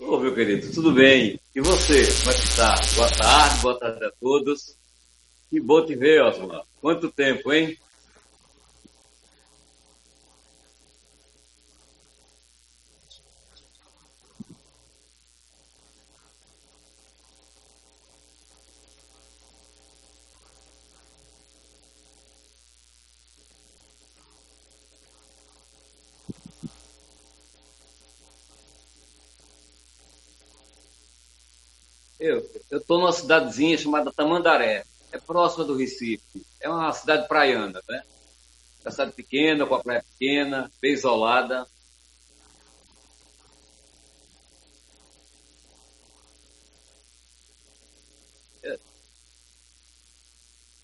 Ô, meu querido, tudo bem? E você, como é que está? Boa tarde, boa tarde a todos. Que bom te ver, Osmar. Quanto tempo, hein? Eu estou numa cidadezinha chamada Tamandaré. É próxima do Recife. É uma cidade praiana, né? Uma cidade pequena, com a praia pequena, bem isolada. É,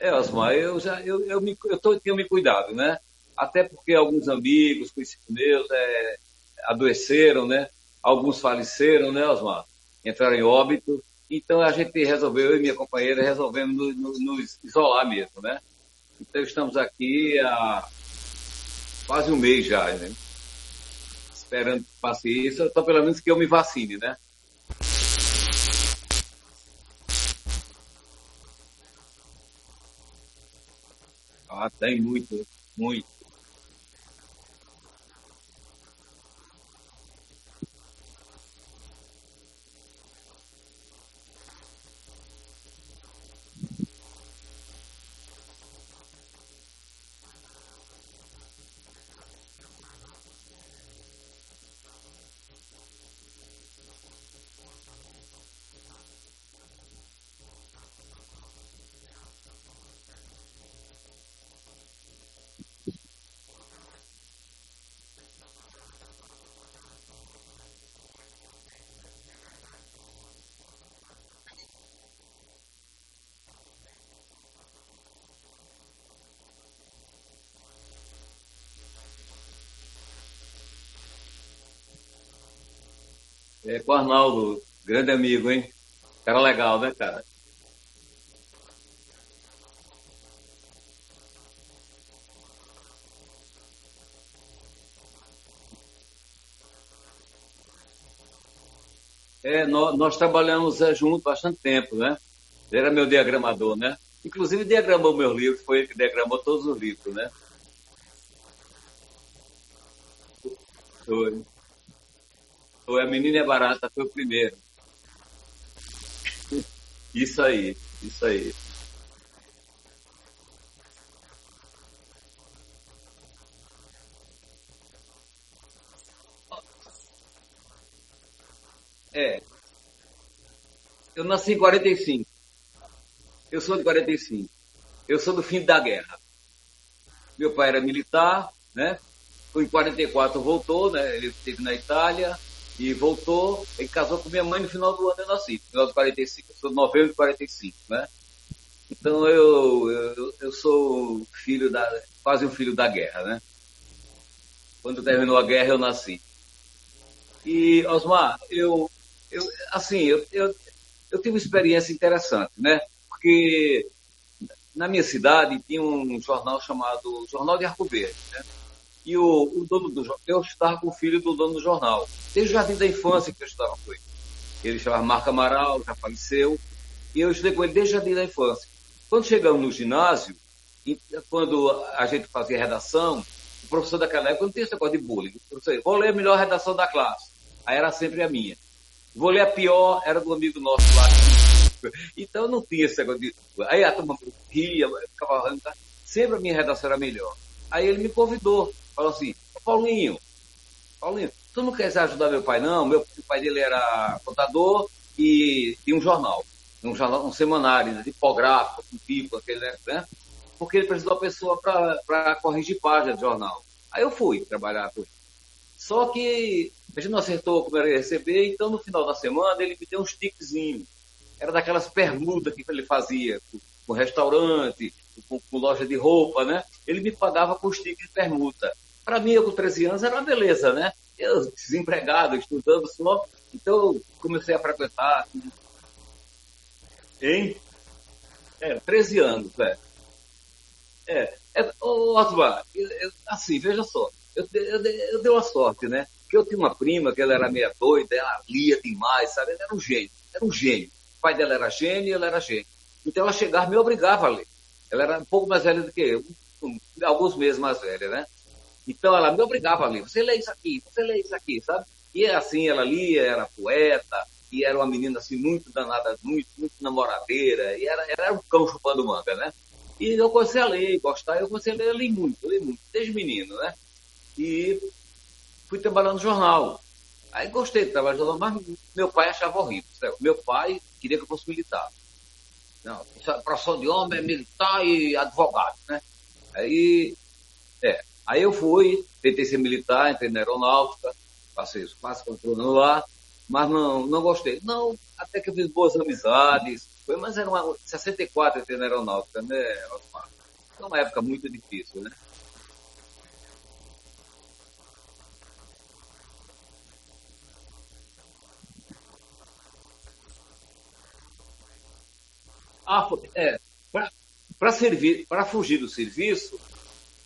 é Osmar, eu já eu, eu, me, eu tô, tenho me cuidado, né? Até porque alguns amigos, conhecidos meus, é, adoeceram, né? Alguns faleceram, né, Osmar? Entraram em óbito. Então a gente resolveu, eu e minha companheira, resolvemos nos, nos isolar mesmo, né? Então estamos aqui há quase um mês já, né? Esperando que passe isso, então pelo menos que eu me vacine, né? Ah, tem muito, muito. É, com o Arnaldo, grande amigo, hein? Cara legal, né, cara? É, nós, nós trabalhamos é, junto bastante tempo, né? Ele era meu diagramador, né? Inclusive diagramou meus livros, foi ele que diagramou todos os livros, né? Foi. Foi a menina é barata, foi o primeiro. Isso aí, isso aí. É, eu nasci em 45. Eu sou de 45. Eu sou do fim da guerra. Meu pai era militar, né? Em 44 voltou, né? Ele esteve na Itália e voltou e casou com minha mãe no final do ano eu nasci, no final de 45. Eu sou de novembro de 45, né? Então eu, eu, eu sou filho da, quase um filho da guerra, né? Quando terminou a guerra eu nasci. E, Osmar, eu, eu assim, eu, eu, eu tive uma experiência interessante, né? Porque na minha cidade tinha um jornal chamado Jornal de Arco Verde, né? E o, o dono do jornal, eu estava com o filho do dono do jornal, desde o jardim da infância que eu estava com ele. Ele chamava Marco Amaral, já faleceu, e eu estudei com ele desde o jardim da infância. Quando chegamos no ginásio, quando a gente fazia redação, o professor daquela época não tinha esse negócio de bullying. Professor, vou ler a melhor redação da classe. Aí era sempre a minha. Vou ler a pior, era do amigo nosso lá. Então não tinha esse negócio de. Aí a turma ria, ficava. Sempre a minha redação era melhor. Aí ele me convidou falou assim, Paulinho, Paulinho, tu não quer ajudar meu pai, não? Meu pai dele era contador e tinha um jornal, um jornal, um semanário, né, tipográfico, com pico, aquele, né? Porque ele precisou de uma pessoa para corrigir página de jornal. Aí eu fui trabalhar com ele. Só que a gente não acertou como era receber, então no final da semana ele me deu uns tiquezinhos. Era daquelas perguntas que ele fazia com restaurante, com, com, loja de roupa, né? Ele me pagava com os tickets de permuta. Para mim, eu com 13 anos, era uma beleza, né? Eu, desempregado, estudando só. Então, comecei a frequentar. Hein? É, 13 anos, velho. É, é ô, Osmar, assim, veja só. Eu, eu, eu dei uma sorte, né? Porque eu tinha uma prima que ela era meia doida, ela lia demais, sabe? Ela era um gênio, era um gênio. O pai dela era gênio e ela era gênio. Então ela chegava me obrigava a ler. Ela era um pouco mais velha do que eu, alguns meses mais velha, né? Então ela me obrigava a ler. Você lê isso aqui, você lê isso aqui, sabe? E assim ela lia, era poeta, e era uma menina assim muito danada, muito, muito namoradeira, e era, era um cão chupando manga, né? E eu comecei a ler, gostar, eu comecei a ler, eu li muito, li muito, desde menino, né? E fui trabalhar no jornal. Aí gostei de trabalhar no jornal, mas meu pai achava horrível. Meu pai queria que eu fosse militar. Não, é profissão de homem é militar e advogado, né? Aí, é, aí eu fui, tentei ser militar, entrei na aeronáutica, passei quase anos lá, mas não, não gostei. Não, até que eu fiz boas amizades, foi, mas era uma 64 entrei na aeronáutica, né, Osmar? Foi uma época muito difícil, né? Ah, é, para servir, para fugir do serviço,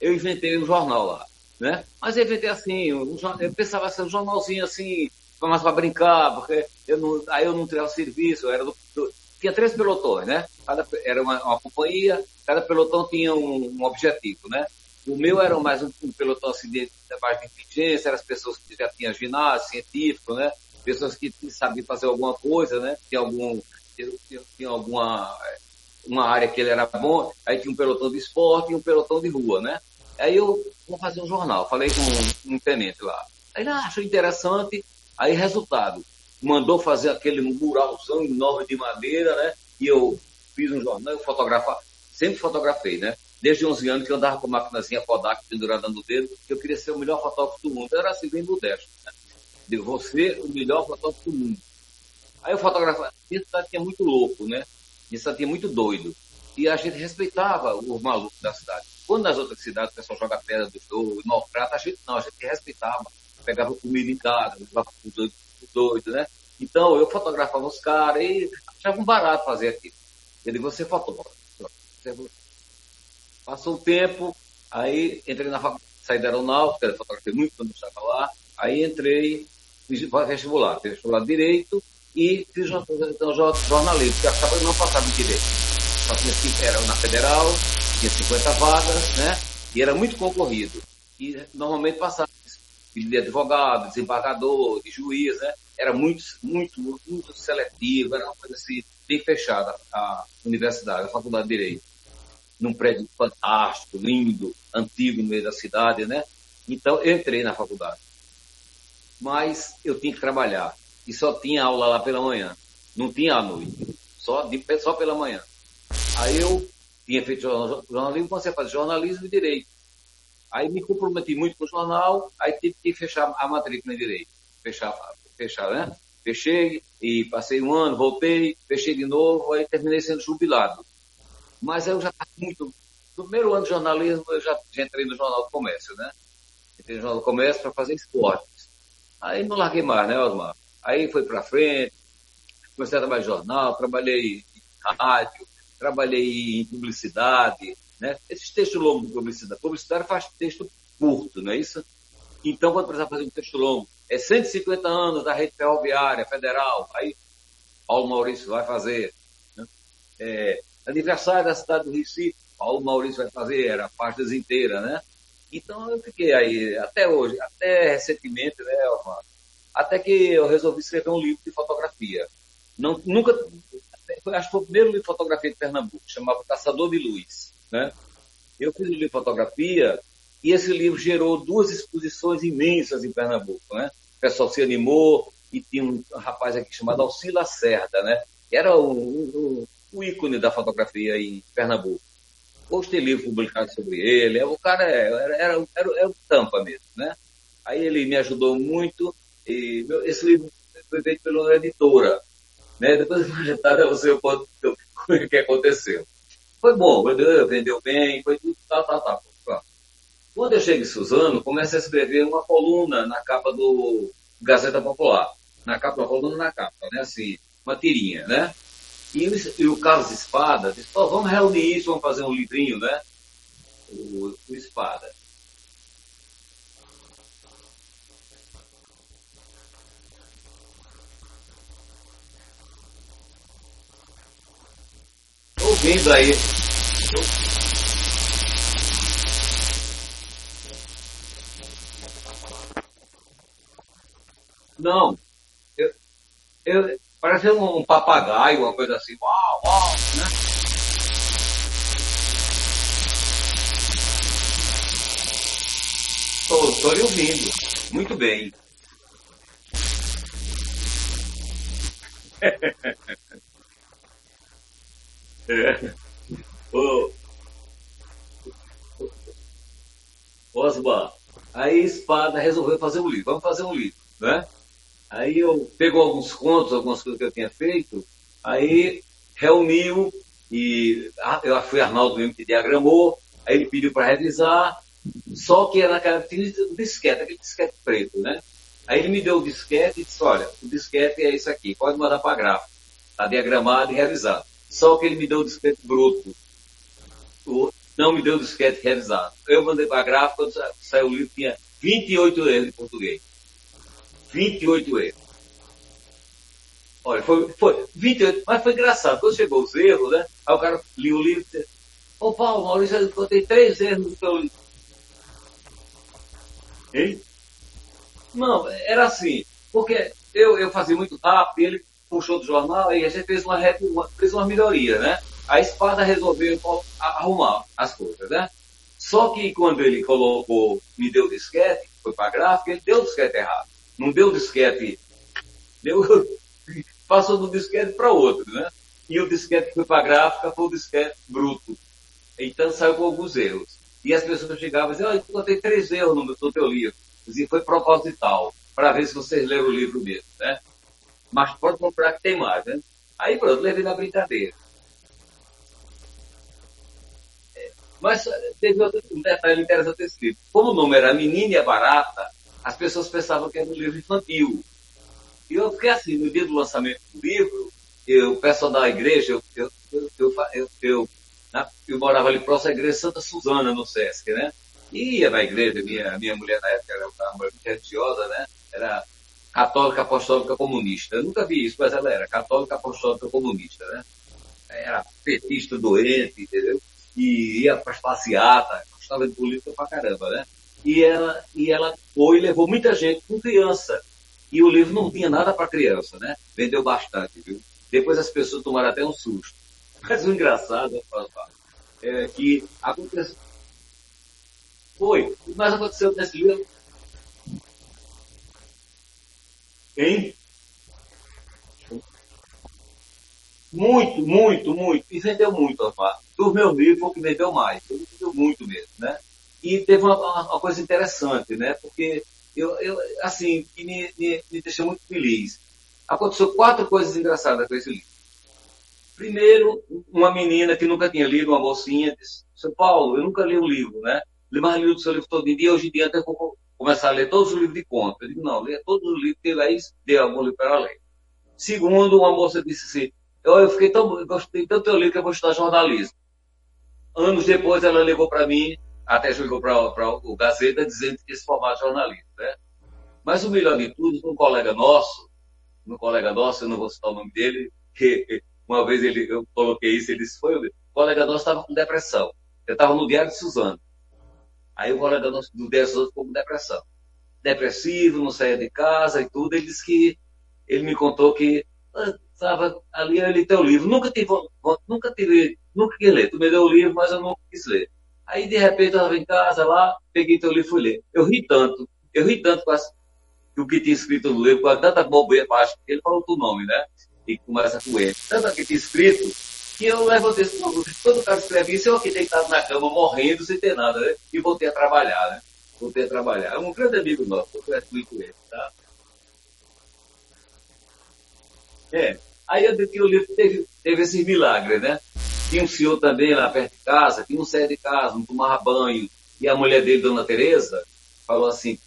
eu inventei um jornal lá, né? Mas eu inventei assim, um, eu pensava ser um jornalzinho assim, mais para brincar, porque eu não, aí eu não tirava serviço, era do, do, tinha três pelotões, né? Cada, era uma, uma, companhia, cada pelotão tinha um, um, objetivo, né? O meu era mais um, um pelotão assim, de, de de inteligência, eram as pessoas que já tinham ginásio científico, né? Pessoas que sabiam fazer alguma coisa, né? Tinha algum tinha, tinha alguma uma área que ele era bom, aí tinha um pelotão de esporte e um pelotão de rua, né? Aí eu vou fazer um jornal, falei com um, tenente lá. Aí ele ah, achou interessante, aí resultado, mandou fazer aquele muralzão enorme de madeira, né? E eu fiz um jornal, eu fotografava, sempre fotografei, né? Desde 11 anos que eu andava com a maquinazinha Kodak pendurada no dedo, que eu queria ser o melhor fotógrafo do mundo. Eu era assim, bem modesto, né? Digo, você o melhor fotógrafo do mundo. Aí eu fotografava, isso tinha muito louco, né? Isso tinha muito doido. E a gente respeitava os malucos da cidade. Quando nas outras cidades o pessoal joga pedra do show, maltrata, a gente não, a gente respeitava. Pegava comida em casa, levava os doido, né? Então eu fotografava os caras e achava um barato fazer aquilo. Ele você fotógrafo. Passou o tempo, aí entrei na faculdade, saí da aeronáutica, fotografei muito quando estava lá, aí entrei, fiz vestibular, fiz vestibular direito, e fiz então, jornalismo, porque acaba não passava direito. Só tinha, era na federal, tinha 50 vagas, né? E era muito concorrido. E normalmente passava de advogado, desembargador, de juiz, né? Era muito, muito, muito seletivo, era uma coisa assim, bem fechada a universidade, a faculdade de Direito. Num prédio fantástico, lindo, antigo no meio da cidade, né? Então, eu entrei na faculdade. Mas eu tinha que trabalhar e só tinha aula lá pela manhã. Não tinha à noite. Só, de, só pela manhã. Aí eu tinha feito jornalismo, comecei a fazer jornalismo e direito. Aí me comprometi muito com o jornal, aí tive que fechar a matrícula em direito. Fechar, fechar, né? Fechei e passei um ano, voltei, fechei de novo, aí terminei sendo jubilado. Mas eu já estava muito. No primeiro ano de jornalismo, eu já, já entrei no Jornal do Comércio, né? Entrei no Jornal do Comércio para fazer esportes. Aí não larguei mais, né, Osmar? Aí foi para frente, comecei a trabalhar em jornal, trabalhei em rádio, trabalhei em publicidade, né? Esses textos longos de publicidade. Publicidade faz texto curto, não é isso? Então, quando precisar fazer um texto longo, é 150 anos da rede ferroviária federal, aí Paulo Maurício vai fazer. Né? É, aniversário da cidade do Recife, Paulo Maurício vai fazer, era páginas inteira, né? Então eu fiquei aí, até hoje, até recentemente, né, Omar? Até que eu resolvi escrever um livro de fotografia. Não, nunca, acho que foi o primeiro livro de fotografia de Pernambuco, chamava Caçador de Luz. Né? Eu fiz o livro de fotografia e esse livro gerou duas exposições imensas em Pernambuco. Né? O pessoal se animou e tinha um rapaz aqui chamado Alcila Lacerda, né? era o, o, o, ícone da fotografia em Pernambuco. Hoje tem livro publicado sobre ele, o cara é, era, era, era, era um tampa mesmo. Né? Aí ele me ajudou muito e meu, esse livro foi feito pela editora. Né? Depois de projetar, eu sei o que aconteceu. Foi bom, vendeu, bem, foi tudo, tá, tá, tá. Quando eu chego em Suzano, começo a escrever uma coluna na capa do Gazeta Popular. Na capa, uma coluna na capa, né? Assim, uma tirinha, né? E, e o Carlos Espada disse, vamos reunir isso, vamos fazer um livrinho, né? O, o Espada. Ouvindo aí. Não. Eu, eu, parece um, um papagaio, uma coisa assim. Uau, uau, né? Estou lhe ouvindo. Muito bem. é. Ô, Osma, aí Espada resolveu fazer um livro. Vamos fazer um livro, né? Aí eu pegou alguns contos, algumas coisas que eu tinha feito, aí reuniu e ah, eu fui Arnaldo mesmo que diagramou, aí ele pediu para revisar, só que era naquela um disquete, aquele disquete preto, né? Aí ele me deu o disquete e disse, olha, o disquete é isso aqui, pode mandar para a gráfica. Está diagramado e revisado. Só que ele me deu o disquete bruto. Não me deu o disquete revisado. Eu mandei para a gráfica, saiu o livro, tinha 28 erros em português. 28 erros. Olha, foi, foi 28, mas foi engraçado. Quando chegou os erros, né? Aí o cara lia o livro e disse, Ô Paulo, Maurício, eu encontrei três erros no seu livro. Hein? Não, era assim, porque eu, eu fazia muito rápido, ele puxou do jornal e a gente fez uma, uma, fez uma melhoria, né? A espada resolveu arrumar as coisas, né? Só que quando ele colocou, me deu o disquete, foi para a gráfica, ele deu o disquete errado. Não deu o disquete, deu, passou do disquete para outro, né? E o disquete que foi para a gráfica foi o disquete bruto. Então saiu com alguns erros. E as pessoas chegavam e diziam, oh, eu encontrei três erros no, no teu livro e foi proposital, para ver se vocês leram o livro mesmo, né? Mas pode comprar que tem mais, né? Aí pronto, levei na brincadeira. É, mas teve outro, detalhe interessante escrito. Como o nome era Menina e a Barata, as pessoas pensavam que era um livro infantil. E eu fiquei assim, no dia do lançamento do livro, eu, o pessoal da igreja, eu, eu, eu, eu, eu, eu, eu morava ali próximo à igreja Santa Susana, no Sesc, né? E ia na igreja, minha, minha mulher na época era uma mulher muito religiosa, né? Era católica, apostólica, comunista. Eu nunca vi isso, mas ela era católica, apostólica, comunista, né? Era petista doente, entendeu? E ia para as passeatas, gostava de política pra caramba, né? E ela, e ela foi e levou muita gente com criança. E o livro não tinha nada para criança, né? Vendeu bastante, viu? Depois as pessoas tomaram até um susto. Mas o engraçado é que aconteceu foi. Mais aconteceu nesse livro? Hein? Muito, muito, muito. E vendeu muito, rapaz. Dos meus livros foi o que vendeu mais. Vendeu muito mesmo, né? E teve uma, uma, coisa interessante, né? Porque eu, eu assim, que me, me, me deixou muito feliz. Aconteceu quatro coisas engraçadas com esse livro. Primeiro, uma menina que nunca tinha lido, uma mocinha, disse, São Paulo, eu nunca li um livro, né? Lemar livro do seu livro todo dia, hoje em dia até vou começar a ler todos os livros de conta. Eu digo, não, leia todos os livros que aí dê algum livro para ler. Segundo, uma moça disse assim, eu, eu fiquei tão, gostei tanto do teu livro que eu vou estudar jornalismo. Anos depois ela ligou para mim, até ligou para o Gazeta, dizendo que esse formato jornalista, né? Mas o melhor de tudo, um colega nosso, um colega nosso, eu não vou citar o nome dele, que uma vez ele, eu coloquei isso, ele disse, foi, o colega nosso estava com depressão. Eu estava no Diário de Suzano. Aí o colega do, do 10 anos ficou com depressão. Depressivo, não saía de casa e tudo. Ele disse que ele me contou que estava ah, ali, ele tem o livro. Nunca tive, nunca tive, nunca quis ler. Tu me deu o livro, mas eu nunca quis ler. Aí, de repente, eu estava em casa lá, peguei teu livro e fui ler. Eu ri tanto, eu ri tanto com, as, o que tinha escrito no livro, com tanta bobeira, acho que ele falou o nome, né? E começa com ele. Tanto que tinha escrito, que eu levantei esse Todo cara escreve isso, eu aqui deitado na cama, morrendo, sem ter nada, né? E voltei a trabalhar, né? Voltei a trabalhar. É um grande amigo nosso, eu muito ele, tá? É. Aí eu que o livro teve, teve esses milagres, né? Tinha um senhor também lá perto de casa, que não saía de casa, não tomava banho. E a mulher dele, Dona Tereza, falou assim,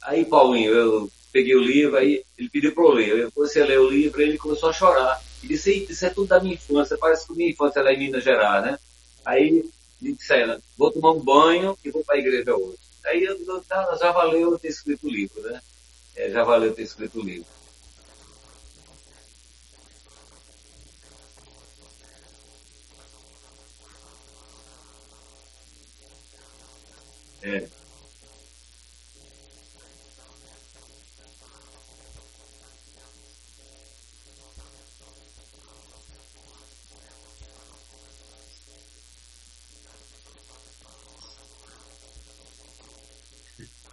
aí Paulinho, eu peguei o livro, aí ele pediu para eu ler. A ler o livro, ele começou a chorar. Isso, isso é tudo da minha infância, parece que minha infância lá é em Minas Gerais, né? Aí me disseram, vou tomar um banho e vou para a igreja hoje. Aí eu disse, tá, já valeu ter escrito o livro, né? É, já valeu ter escrito o livro. É.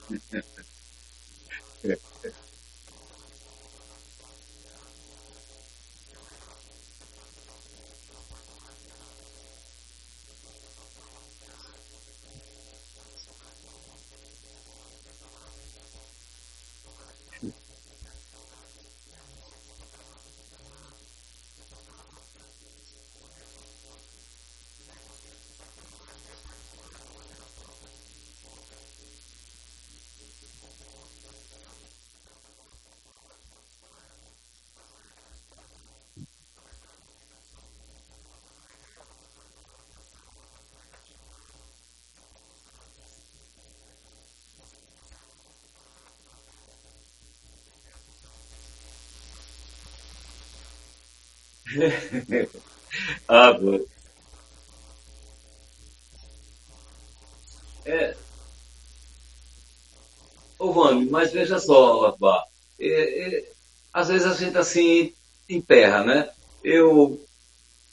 Mm-hmm. ah, pô. É, ô Vânia, mas veja só, Bá, é, é, às vezes a gente assim emperra, né? Eu,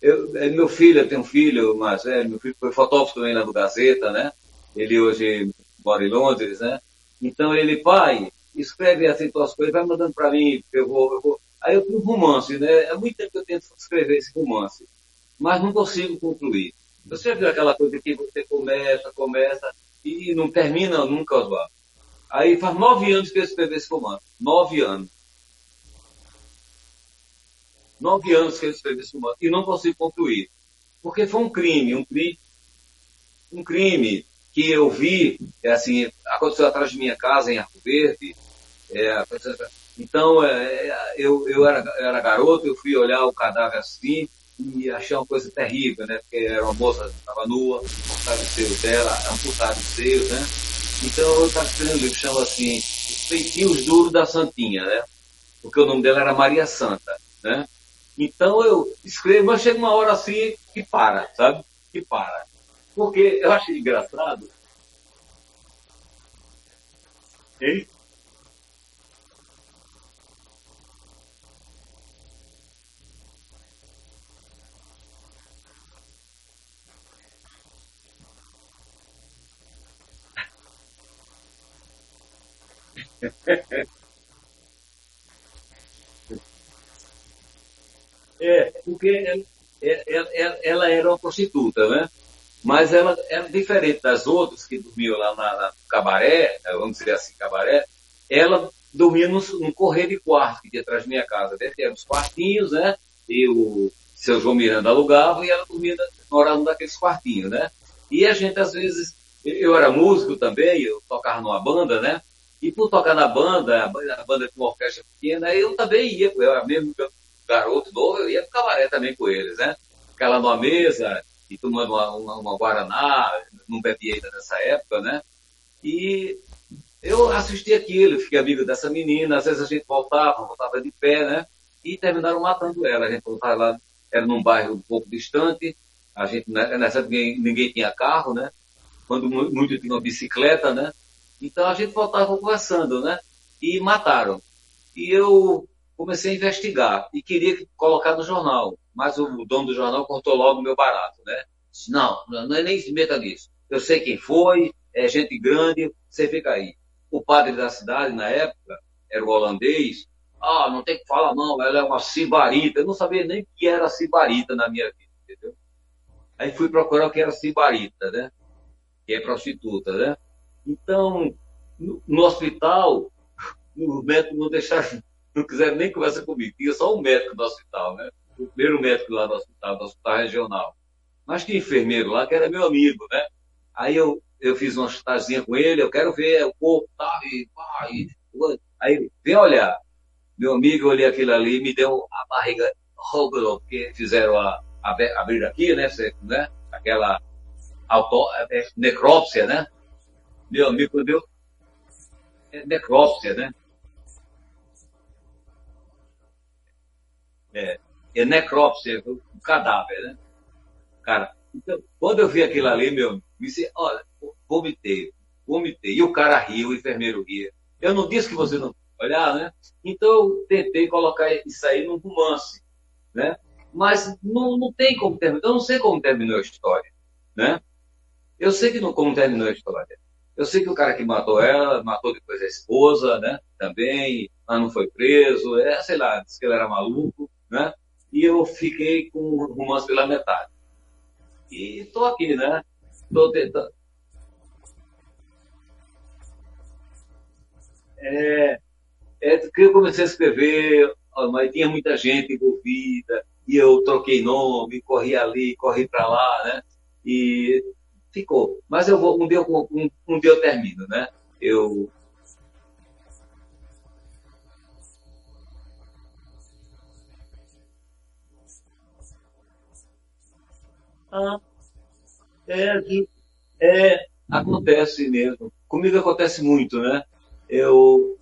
eu, é, meu filho, eu tenho um filho mais velho, meu filho foi fotógrafo também no Gazeta, né? Ele hoje mora em Londres, né? Então ele, pai, escreve assim tuas coisas, vai mandando para mim, eu vou, eu vou. Aí eu tenho um romance, né? É eu tento escrever esse romance, mas não consigo concluir. Você viu aquela coisa que você começa, começa e não termina nunca, Oswaldo? Aí faz nove anos que eu escrevi esse romance. Nove anos. Nove anos que eu escrevi esse romance e não consigo concluir. Porque foi um crime, um crime, um crime que eu vi, é assim, aconteceu atrás de minha casa em Arco Verde. É, então, é, eu, eu, era, eu era garoto, eu fui olhar o cadáver assim e achei uma coisa terrível, né? Porque era uma moça estava nua, cortava os seios dela, amputado os seios, né? Então eu estava escrevendo um livro que chama assim, Os Feitios Duros da Santinha, né? Porque o nome dela era Maria Santa, né? Então eu escrevo, mas chega uma hora assim que para, sabe? Que para. Porque eu achei engraçado. Hein? É, porque ela, ela, era uma prostituta, né? Mas ela era diferente das outras que dormiam lá na, na cabaré, né? vamos dizer assim, cabaré. Ela dormia num, num correio de quarto que tinha atrás da minha casa. Né? Tinha os quartinhos, né? E o seu João Miranda alugava e ela dormia, morava naqueles quartinhos, né? E a gente, às vezes, eu era músico também, eu tocava numa banda, né? E por tocar na banda, a banda com uma orquestra pequena, eu também ia, eu era mesmo garoto novo, eu ia pro cabaré também com eles, né? Ficar lá numa mesa e tomando uma, uma, uma Guaraná, não bebia ainda nessa época, né? E eu assisti aquilo, fiquei amigo dessa menina, às vezes a gente voltava, voltava de pé, né? E terminaram matando ela. A gente voltava lá, era num bairro um pouco distante, a gente, né, nessa época ninguém, ninguém tinha carro, né? Quando muito tinha uma bicicleta, né? Então a gente voltava conversando, né? E mataram. E eu comecei a investigar e queria colocar no jornal, mas o dono do jornal cortou logo meu barato, né? Disse, não, não é nem se meta nisso. Eu sei quem foi, é gente grande, você fica aí. O padre da cidade, na época, era o holandês. Ah, não tem que falar não, ela é uma sibarita. Eu não sabia nem o que era sibarita na minha vida, entendeu? Aí fui procurar o que era sibarita, né? Que é prostituta, né? Então, no, no hospital, os médicos não deixaram, não quiseram nem conversar comigo. Tinha só um médico do hospital, né? O primeiro médico lá do hospital, do hospital regional. Mas tinha enfermeiro lá que era meu amigo, né? Aí eu, eu fiz uma chutazinha com ele, eu quero ver o corpo, tá? E, e, aí, vem olhar. Meu amigo, eu olhei aquilo ali, me deu a barriga roubou, porque fizeram a, a, abrir aqui, né? né? Aquela auto, é, necrópsia, né? Meu amigo, deu é necrópsia, né? É, é necrópsia, o cadáver, né? Cara, então, quando eu vi aquilo ali, meu, me disse, olha, vomitei. vomitei. E o cara riu, o enfermeiro ria. Eu não disse que você não olhar, né? Então eu tentei colocar isso aí num romance, né? Mas não, não tem como terminar. Eu não sei como terminou a história, né? Eu sei que não como terminou a história. Eu sei que o cara que matou ela, matou depois a esposa, né? Também, mas não foi preso, é, sei lá, disse que ele era maluco, né? E eu fiquei com o romance pela metade. E estou aqui, né? Estou tentando. É, é que eu comecei a escrever, mas tinha muita gente envolvida, e eu troquei nome, corri ali, corri para lá, né? E ficou. Mas eu vou, um dia, um, um dia eu termino, né? Eu Ah, é, é, acontece mesmo. Comigo acontece muito, né? Eu,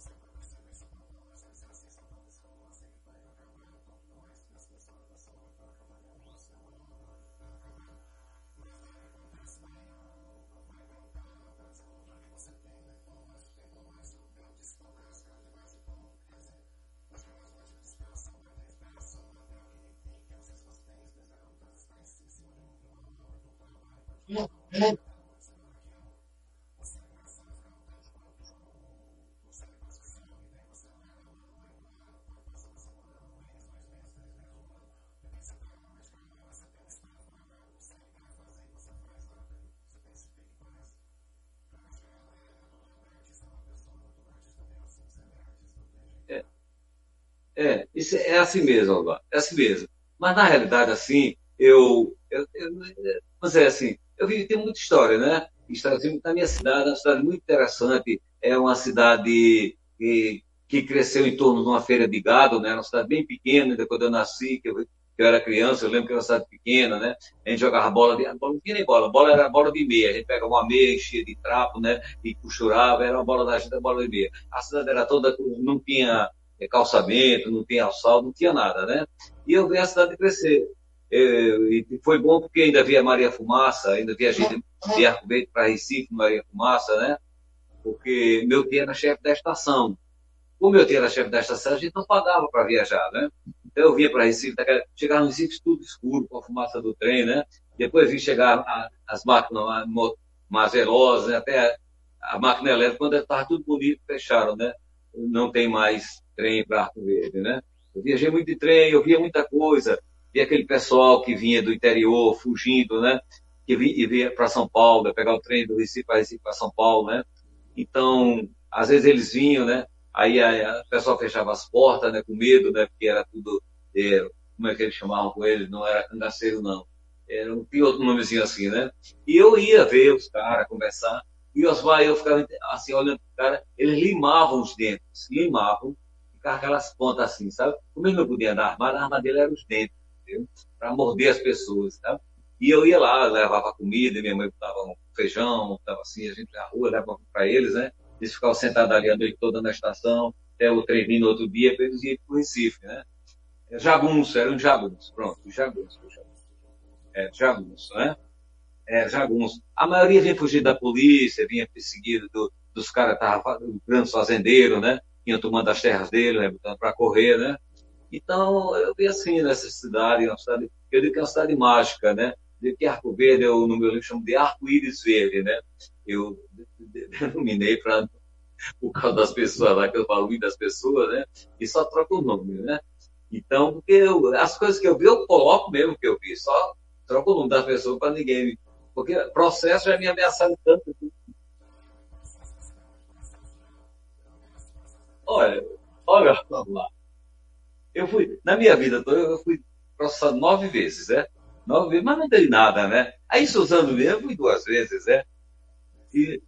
isso é assim mesmo, Alba, é assim mesmo. Mas na realidade, assim, eu, eu, eu, mas é assim, eu vi tem muita história, né? História assim, na minha cidade, é uma cidade muito interessante, é uma cidade que, que cresceu em torno de uma feira de gado, né? Uma cidade bem pequena, quando eu nasci, que eu, que eu era criança, eu lembro que era uma cidade pequena, né? A gente jogava bola, de, não tinha nem bola, bola era bola de meia, a gente pegava uma meia, enchia de trapo, né? E costurava, era uma bola da gente, bola de meia. A cidade era toda, não tinha calçamento, não tinha asfalto, não tinha nada, né? E eu vi a cidade crescer. E foi bom porque ainda via Maria Fumaça, ainda via gente de Arco Verde para Recife, Maria Fumaça, né? Porque meu tio era chefe da estação. Como meu tio era chefe da estação, a gente não pagava para viajar, né? Então eu vinha para Recife, chegava no Recife tudo escuro, com a fumaça do trem, né? Depois vi chegar as máquinas mais velozes, né? até a máquina elétrica, quando estava tudo bonito, fecharam, né? Não tem mais trem para Arco Verde, né? Eu viajei muito de trem, eu via muita coisa, via aquele pessoal que vinha do interior, fugindo, né? Que vinha, para São Paulo, né? pegar o trem do Recife para Recife para São Paulo, né? Então, às vezes eles vinham, né? Aí o pessoal fechava as portas, né? Com medo, né? Porque era tudo, é, como é que eles chamavam com eles? Não era cangaceiro, não. Era um outro nomezinho assim, né? E eu ia ver os caras, conversar. E os vai, eu ficava assim, olhando para o cara, eles limavam os dentes, limavam, ficavam aquelas pontas assim, sabe? Como ele não podia andar armado, a arma dele era os dentes para morder as pessoas. Tá? E eu ia lá, levava comida, minha mãe botava um feijão, botava assim, a gente na rua, levava para eles, né? Eles ficavam sentados ali a noite toda na estação, até o trem no outro dia, eles irem para o Recife, né? É jagunço, era um jagunço, pronto, jagunço, jagunço. É, jagunço, né? É, jagunço. A maioria vinha fugir da polícia, vinha perseguido do, dos caras, estavam grandes fazendeiros, né? Iam tomando as terras dele, né? Para correr, né? Então, eu vi assim nessa cidade, uma cidade, eu digo que é uma cidade mágica, né? De que Arco Verde, eu, no meu livro chamo de arco-íris verde, né? Eu denominei para por causa das pessoas lá, que eu falo muito das pessoas, né? E só troco o nome, né? Então, porque eu, as coisas que eu vi, eu coloco mesmo que eu vi, só troco o nome das pessoas para ninguém. Porque processo já me ameaçaram tanto. Olha, olha, lá. Eu fui, na minha vida toda, eu fui processado nove vezes, né? Nove vezes, mas não dei nada, né? Aí, Suzano mesmo, fui duas vezes, né? E,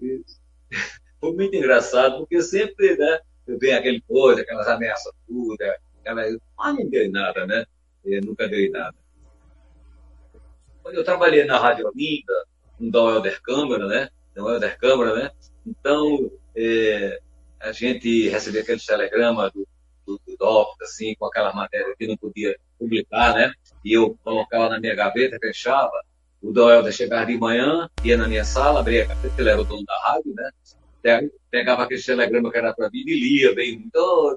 e foi muito engraçado, porque sempre, né? Venho aquele coisa, aquelas ameaças tudo, aquela, mas não dei nada, né? Eu nunca dei nada. Eu trabalhei na Rádio Olinda, com o Helder Câmara, né? Dom Helder Câmara, né? Então, é, a gente recebia aqueles telegramas do do, do assim, com aquela matéria que não podia publicar, né? E eu colocava na minha gaveta, fechava, o Doelda chegava de manhã, ia na minha sala, abria a café, ele era o dono da rádio, né? Pegava aquele telegrama que era para mim e lia bem. Oh,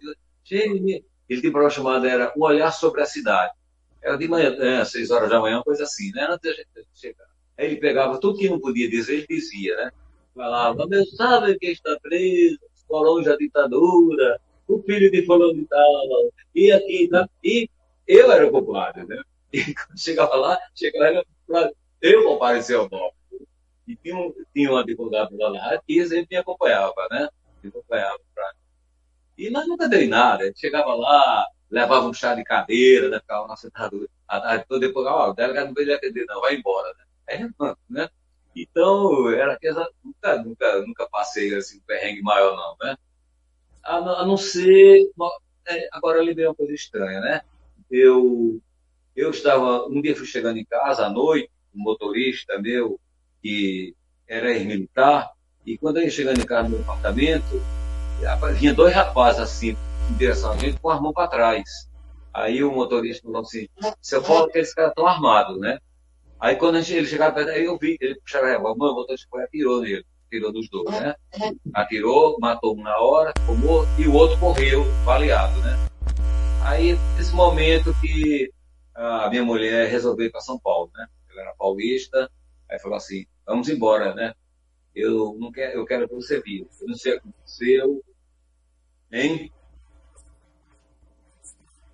ele tinha uma chamada, era Um Olhar sobre a Cidade. Era de manhã, né, seis horas da manhã, coisa assim, né? Antes da gente chegar. Aí ele pegava tudo que não podia dizer, ele dizia, né? Falava, meu, sabe quem está preso? Colonos da ditadura, o filho de fulano de tal, e aqui, tá? E eu era o culpado, né? E quando chegava lá, chegava lá, eu comparecer ao voto. E tinha um, tinha advogado lá na rádio que sempre me acompanhava, né? Me acompanhava pra... E nós nunca dei nada. Gente chegava lá, levava um chá de cadeira, né? Ficava lá sentado a depois, ó, o delegado não veio atender, não, vai embora, né? Aí, né? Então, era coisa, nunca, nunca, nunca passei assim, um perrengue maior, não, né? A, a não ser. É, agora eu lembrei uma coisa estranha, né? Eu, eu estava. Um dia fui chegando em casa à noite, um motorista meu, que era ex-militar, e quando eu ia chegando em casa no meu apartamento, vinha dois rapazes assim, direção a gente, com as mãos para trás. Aí o motorista falou assim: seu Paulo, aqueles caras estão armados, né? Aí quando ele chegava perto, aí eu vi, ele puxava a revólver, o motorista foi atirou nele, atirou dos dois, né? Atirou, matou um na hora, morto, e o outro correu, baleado, né? Aí, nesse momento que a minha mulher resolveu ir para São Paulo, né? Eu era paulista, aí falou assim, vamos embora, né? Eu não quero, eu quero que você viva. Eu não sei o que aconteceu, hein?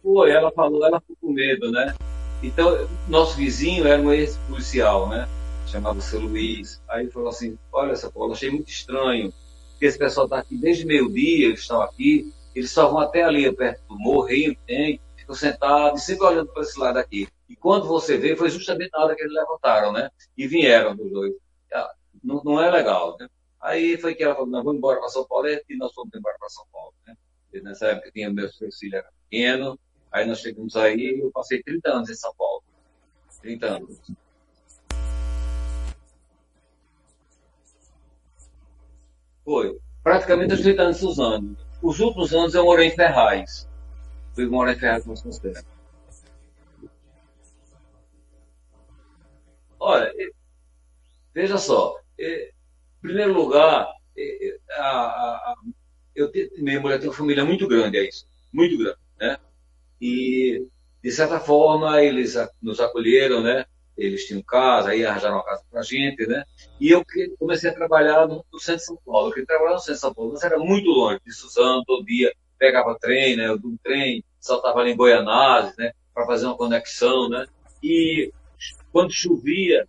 Foi, ela falou, ela ficou com medo, né? Então, nosso vizinho era um ex-policial, né? Chamava-se Luiz. Aí ele falou assim: Olha essa Paulo, achei muito estranho, porque esse pessoal está aqui desde meio-dia, eles estão aqui, eles só vão até ali perto do morro, Rio, tem, ficam sentados, sempre olhando para esse lado aqui. E quando você vê, foi justamente na hora que eles levantaram, né? E vieram os dois. Ah, não, não é legal, né? Aí foi que ela falou: Nós vamos embora para São Paulo, e nós fomos embora para São Paulo, né? Nessa época tinha meu filho era pequeno, Aí nós chegamos aí e eu passei 30 anos em São Paulo. 30 anos. Foi. Praticamente os 30 anos Suzano. Os últimos anos eu morei em Ferraz. Fui morar em Ferraz com os Olha, veja só. Em primeiro lugar, a, a, a, eu, minha mulher tem uma família muito grande, é isso. Muito grande, né? E, de certa forma, eles nos acolheram, né? Eles tinham casa, aí arranjaram uma casa para a gente, né? E eu comecei a trabalhar no, no centro de São Paulo. Eu queria trabalhar no centro de São Paulo, mas era muito longe de Suzano, todo dia pegava trem, né? Do trem, saltava ali em Goianazes, né? Para fazer uma conexão, né? E quando chovia,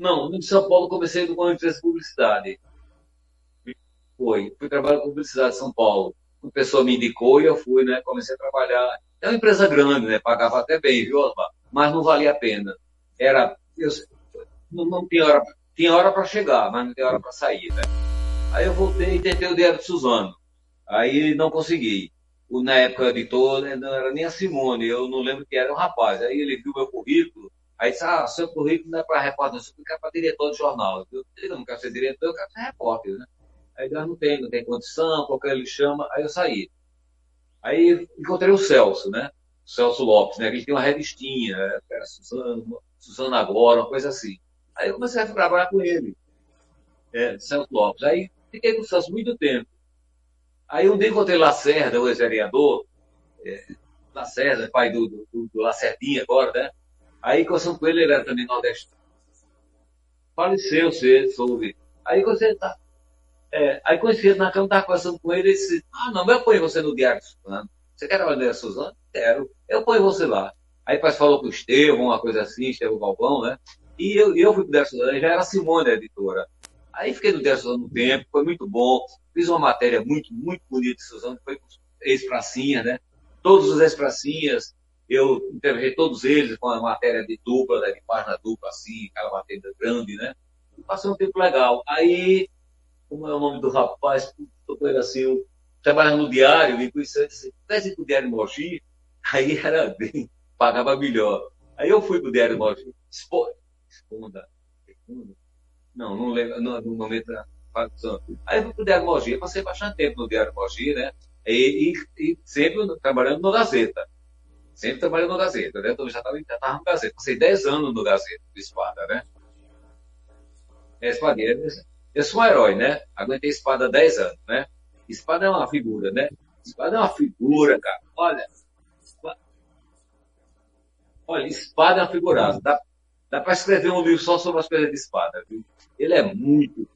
Não, no São Paulo comecei com uma empresa de publicidade. Foi. Fui trabalhar com publicidade em São Paulo. Uma pessoa me indicou e eu fui, né? Comecei a trabalhar. É uma empresa grande, né? Pagava até bem, viu, Osmar? Mas não valia a pena. Era. Eu, não, não tinha hora. Tinha hora para chegar, mas não tinha hora para sair, né? Aí eu voltei e tentei o dinheiro de Suzano. Aí não consegui. O, na época, o editor né, não era nem a Simone, eu não lembro que era um rapaz. Aí ele viu meu currículo, aí disse: Ah, seu currículo não é para repórter, você quer para diretor de jornal. Eu, eu não quero ser diretor, eu quero ser repórter, né? Aí já não tem, não tem condição, qualquer ele chama, aí eu saí. Aí encontrei o Celso, né? O Celso Lopes, né? Ele tem uma revistinha, era Suzana, Suzana Agora, uma coisa assim. Aí eu comecei a trabalhar com ele, é, Celso Lopes. Aí fiquei com o Celso muito tempo. Aí um dia encontrei Lacerda, o ex-vereador, é, Lacerda, pai do, do, do Lacerdinha agora, né? Aí conversando com ele, ele era também nordestino. Faleceu, você soube. Aí você tá, é, aí ele na cama, estava conversando com ele e disse, ah, não, eu ponho você no Diário de Suzano. Você quer trabalhar no Suzano? Quero. Eu ponho você lá. Aí depois falou com o Estevão, uma coisa assim, Estevão Galvão, né? E eu, eu fui pro Diário de Suzano, já era a Simone a editora. Aí fiquei no Diário de Suzano um tempo, foi muito bom. Fiz uma matéria muito, muito bonita de Suzano, foi com ex-pracinhas, né? Todos os ex-pracinhas, eu entrevistei todos eles com a matéria de dupla, né? de página dupla, assim, aquela matéria grande, né? passei um tempo legal. Aí como é o nome do rapaz, com ele assim, eu trabalhava no diário, me conhecia, disse, vai para o Diário Mogi? Aí era bem, pagava melhor. Aí eu fui para o Diário Mogi, esponda, não, não lembro, no, no momento facção. Aí eu fui para o Diário Mogi, eu passei bastante tempo no Diário Mogi, né? E, e, e sempre trabalhando no Gazeta. Sempre trabalhou no Gazeta, né? Então já estava já tava no Gazeta. Passei 10 anos no Gazeta, do Espada, né? É, Espadeiro. Eu sou um herói, né? Aguentei espada há 10 anos, né? Espada é uma figura, né? Espada é uma figura, cara. Olha. Olha, espada é uma figuraça. Dá, dá para escrever um livro só sobre as coisas de espada, viu? Ele é muito.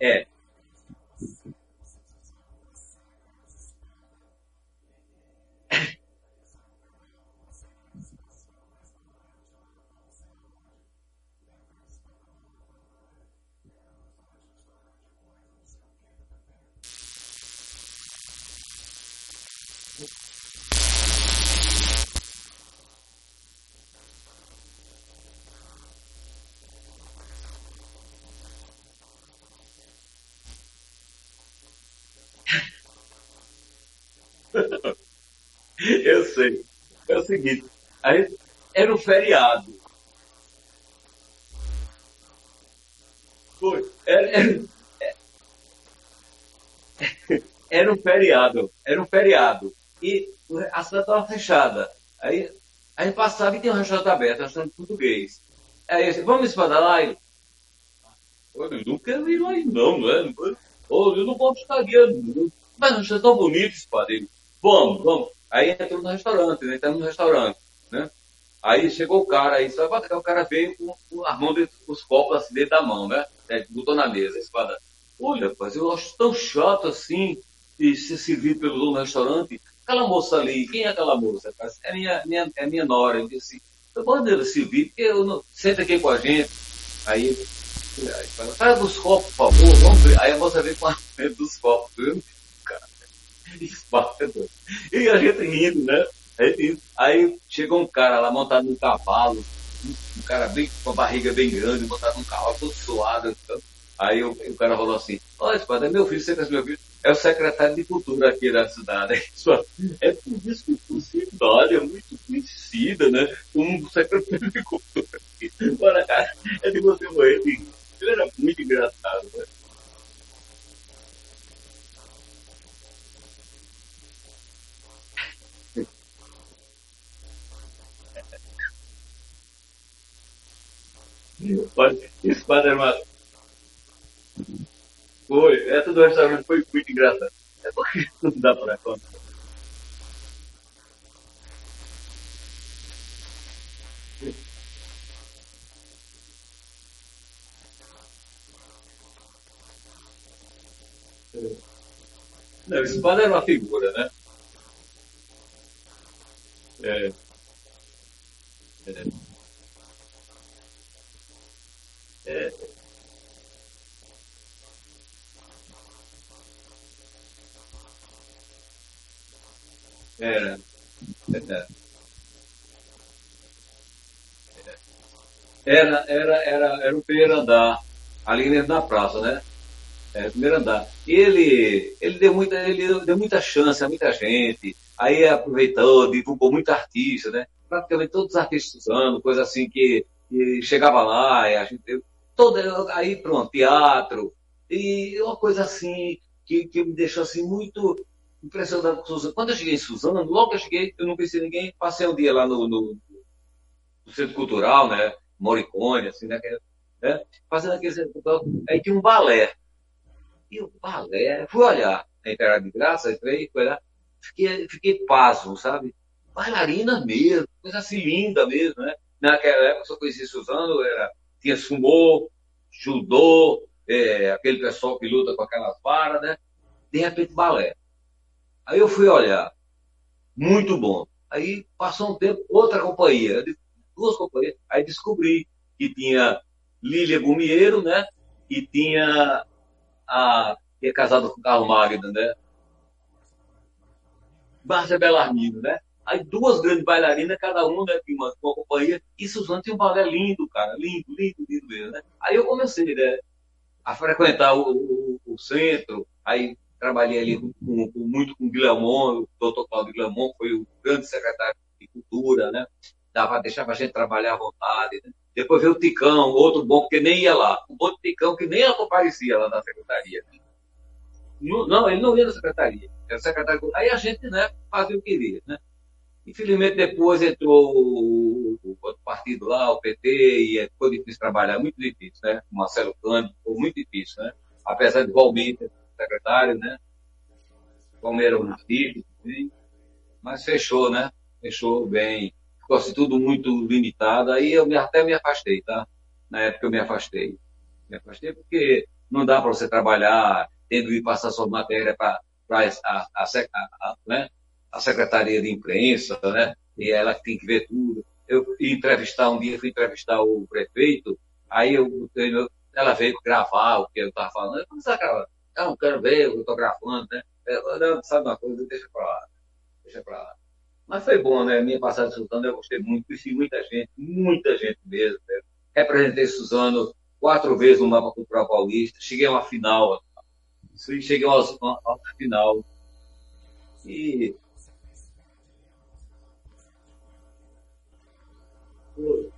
É. Eu sei. É o seguinte, aí era um feriado. Foi. Era, era, era um feriado. Era um feriado. E a cidade estava fechada. Aí a gente passava e tinha um restaurante aberto, um restaurante português. Aí eu disse, vamos espadar lá? Ele, eu não quero ir lá não, né? Eu não posso ficar guiando. Mas não é tão bonito, espadeiro. Vamos, vamos. Aí entrou no restaurante, né? Entramos no restaurante, né? Aí chegou o cara, aí só o cara veio com, com armando os copos assim dentro da mão, né? É, botou na mesa, espada. Olha, rapaz, eu acho tão chato assim de ser servido pelo dono do restaurante. Aquela moça ali, quem é aquela moça? É minha, minha, é minha nora. Eu disse, eu mando ela servir, porque eu não... senta aqui com a gente. Aí, aí fala, traz os copos, por favor, vamos ver. Aí a moça veio com a dos copos, viu? E a gente rindo, né? Aí chegou um cara lá montado num cavalo, um cara bem com a barriga bem grande, montado num cavalo todo suado. Então. Aí o, o, cara falou assim, olha, espada, é meu filho, você conhece meu filho? É o secretário de cultura aqui da cidade. É por isso que cidade é muito conhecida, né? Como secretário de cultura aqui. Olha, cara, é de você morrer. Ele era muito engraçado, né? Isso, Armado. Foi. Essa do restaurante foi muito engraçada. É porque não dá para conta. Não, o espada era uma figura, né? É. É. É, era, era, era, era, era o primeiro andar, ali dentro da praça, né? É, primeiro andar. Ele, ele deu muita, ele deu muita chance a muita gente. Aí aproveitou, divulgou muito artista, né? Praticamente todos os artistas usando, coisa assim que, que chegava lá, e a gente, toda, aí pronto, teatro, e uma coisa assim que, que me deixou assim muito impressionado Suzano. Quando eu cheguei em Suzano, logo eu cheguei, eu não conhecia ninguém, passei um dia lá no, no, no Centro Cultural, né, Moricone, assim, né, né, fazendo aquele Centro Cultural, aí tinha um balé. E o balé, fui olhar, na entrada de graça, entrei, foi lá, fiquei, fiquei pasmo, sabe? Bailarina mesmo, coisa assim linda mesmo, né? Naquela época só conhecia Suzano, era tinha sumô, judô, é, aquele pessoal que luta com aquelas varas, né? De repente, balé. Aí eu fui olhar, muito bom. Aí passou um tempo, outra companhia, duas companhias. Aí descobri que tinha Lília Gumieiro, né? E tinha a que é casada com Carlos Magno, né? Márcia Belarmino, né? Aí duas grandes bailarinas, cada uma né, uma, uma companhia, e Suzano tinha um balé lindo, cara, lindo, lindo, lindo mesmo, né? Aí eu comecei, né, a frequentar o, o, o centro, aí trabalhei ali com, com, muito com Guilhermon, o doutor Claudio Guilhermon foi o grande secretário de cultura, né? Dava, deixava a gente trabalhar à vontade, né? Depois veio o Ticão, outro bom, porque nem ia lá. Um outro Ticão que nem aparecia lá na secretaria. Não, não, ele não ia na secretaria. Era secretário. Aí a gente, né, fazia o que queria, né? Infelizmente, depois entrou o, outro partido lá, o PT, e ficou difícil trabalhar, muito difícil, né? O Marcelo Cândido, ficou muito difícil, né? Apesar de Valmir, secretário, né? Palmeiras um artista, mas fechou, né? Fechou bem. Ficou assim, tudo muito limitado. Aí eu me, até me afastei, tá? Na época eu me afastei. Me afastei porque não dá para você trabalhar tendo que passar sua matéria para a, a, a, né? a Secretaria de Imprensa, né? E ela tem que ver tudo. Eu fui entrevistar, um dia fui entrevistar o prefeito, aí eu, ela veio gravar o que eu estava falando. Eu gravar. Não, quero ver eu estou gravando, né? Eu, não, sabe uma coisa, deixa para lá. Deixa para lá. Mas foi bom, né? Minha passagem de Suzano eu gostei muito, conheci muita gente, muita gente mesmo. Né? Representei Suzano quatro vezes no Mapa Cultural Paulista, cheguei a uma final, cheguei a uma, uma, uma final. E O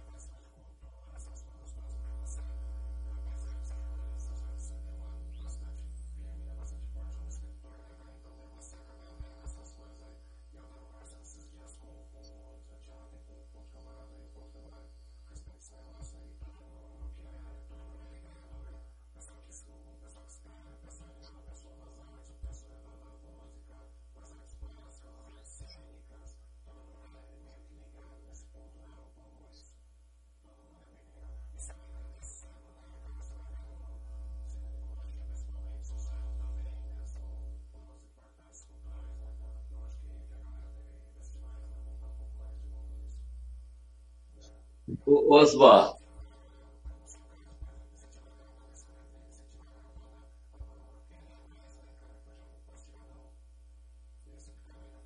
Osmar.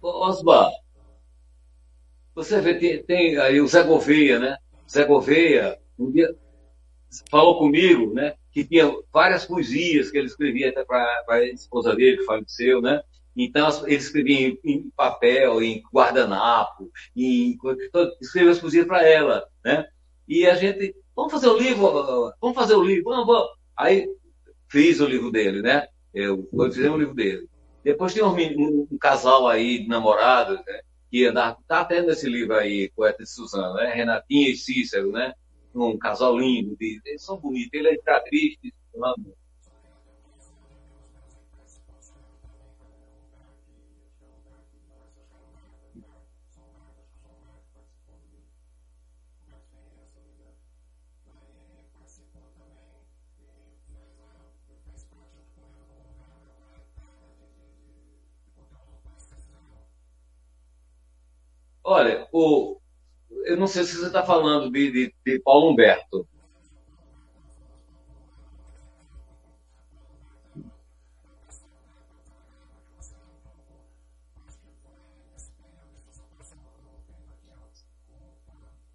Osmar, você vê, tem, tem, aí o Zé Gouveia, né? Zé Gouveia, um dia falou comigo, né? Que tinha várias poesias que ele escrevia até para a esposa dele, que faleceu, né? Então, ele escrevia em, em papel, em guardanapo, em, escrevia as poesias para ela, né? E a gente, vamos fazer o livro, vamos fazer o livro, vamos, vamos. Aí fiz o livro dele, né? Eu, eu fizemos o livro dele. Depois tinha um, um, um casal aí de namorados, né? Que dar, tá tendo esse livro aí, Poeta de Suzano, né? Renatinha e Cícero, né? Um casal lindo, de, eles são bonitos, ele é triste, Olha, o, eu não sei se você está falando de, de, de Paulo Humberto.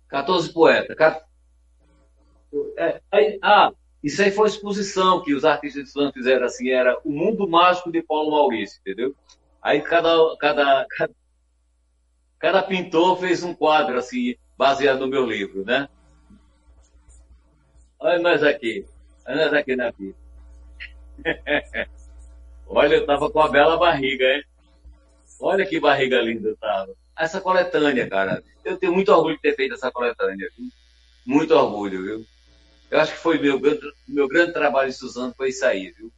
Quatorze poetas. É, aí, ah, isso aí foi exposição que os artistas de Slam fizeram assim, era o mundo mágico de Paulo Maurício, entendeu? Aí cada, cada, cada Cada pintor fez um quadro assim, baseado no meu livro, né? Olha nós aqui. Olha nós aqui na vida. Olha, eu tava com a bela barriga, hein? Olha que barriga linda eu tava. Essa coletânea, cara. Eu tenho muito orgulho de ter feito essa coletânea, viu? Muito orgulho, viu? Eu acho que foi meu, meu grande trabalho em Suzano, foi isso aí, viu?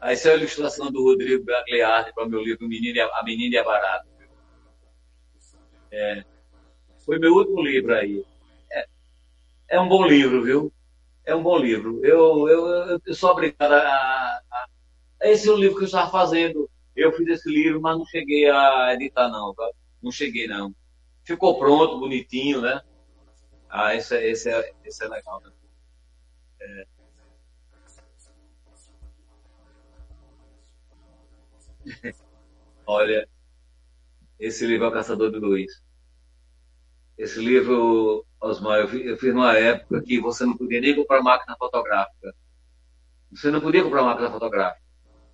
Essa é a ilustração do Rodrigo Gagliardi para o meu livro A Menina a Barata. É, foi meu último livro aí. É, é, um bom livro, viu? É um bom livro. Eu, eu, eu sou obrigado a, a, Esse é o livro que eu estava fazendo. Eu fiz esse livro, mas não cheguei a editar, não. Tá? Não cheguei, não. Ficou pronto, bonitinho, né? Ah, esse, é, esse, é, esse é legal. Né? É. Olha, esse livro é o Caçador de Luz. Esse livro, Osmar, eu fiz, eu fiz numa época que você não podia nem comprar máquina fotográfica. Você não podia comprar máquina fotográfica.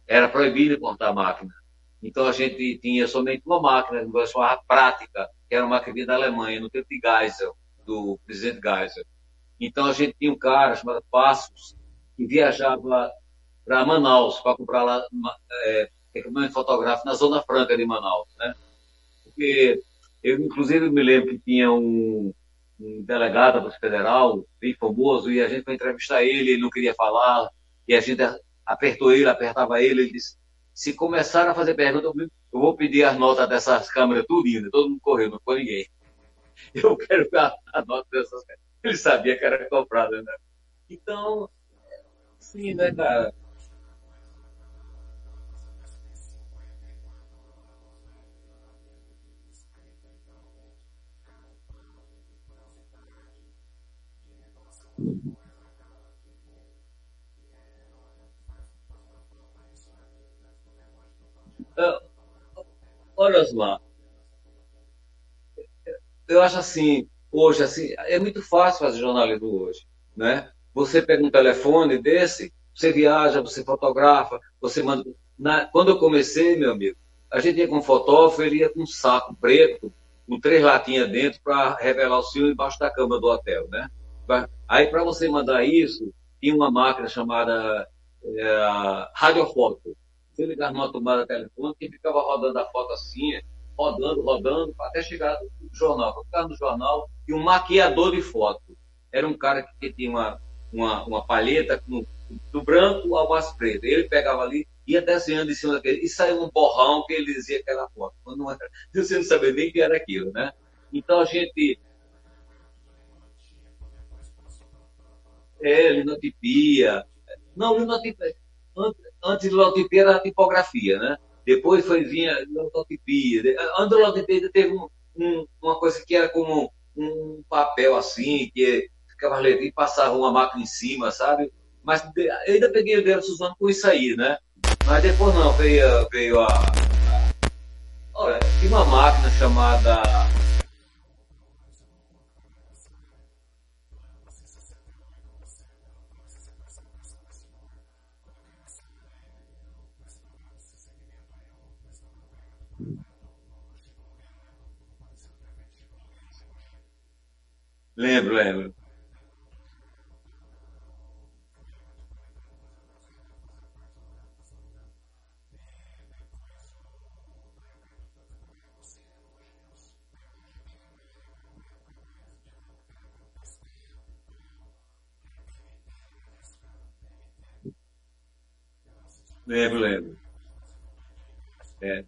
Era proibido importar máquina. Então a gente tinha somente uma máquina, que nós prática, que era uma máquina da Alemanha, no tempo de Geisel, do presidente Geisel. Então a gente tinha um cara chamado Passos, que viajava para Manaus para comprar lá é, equipamento fotográfico na Zona Franca de Manaus, né? Porque Eu, inclusive, me lembro que tinha um, um delegado do federal, bem famoso, e a gente foi entrevistar ele, ele não queria falar, e a gente apertou ele, apertava ele, ele disse, se começaram a fazer perguntas, eu vou pedir as notas dessas câmeras tudo indo, todo mundo correu, não foi ninguém. Eu quero a, a nota dessas câmeras. Ele sabia que era comprada, né? Então, sim, né, cara? Olha, Osmar, eu acho assim, hoje, assim, é muito fácil fazer jornalismo hoje, né? Você pega um telefone desse, você viaja, você fotografa, você manda. Na... Quando eu comecei, meu amigo, a gente ia com um fotógrafo, ele ia com um saco preto, com três latinhas dentro para revelar o senhor embaixo da cama do hotel, né? Aí, para você mandar isso, tinha uma máquina chamada é, radiofoto. Você ligava numa tomada telefônica ficava rodando a foto assim, rodando, rodando, até chegar no jornal. Eu ficava no jornal e um maquiador de foto. Era um cara que tinha uma, uma, uma palheta do branco ao mais preto. Ele pegava ali, ia desenhando em cima daquele, e saiu um borrão que ele dizia que era foto. Quando não era, você não sabia nem que era aquilo, né? Então a gente. É, linotipia. Não, linotipia. Antes de linotipia era a tipografia, né? Depois foi vinha lototipia. Androlotipia teve um, um, uma coisa que era como um papel assim, que ficava letrinha e passava uma máquina em cima, sabe? Mas eu ainda peguei o dedo usando com isso aí, né? Mas depois não, veio, veio a. Olha, tinha uma máquina chamada Lembro, lembro. Lembro, lembro. É,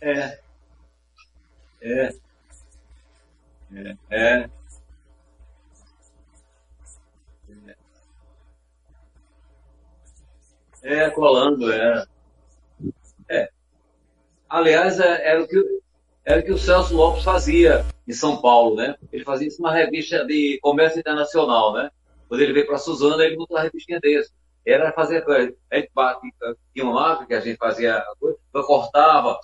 é, é, é, é, é, colando, é. É. Aliás, é- era o que, era o que o Celso Lopes fazia em São Paulo, né? Ele fazia isso numa revista de comércio internacional, né? Quando ele veio para Suzana, ele montou uma revistinha desse. Era fazer coisa. A gente bate- tinha uma máquina que a gente fazia eu cortava,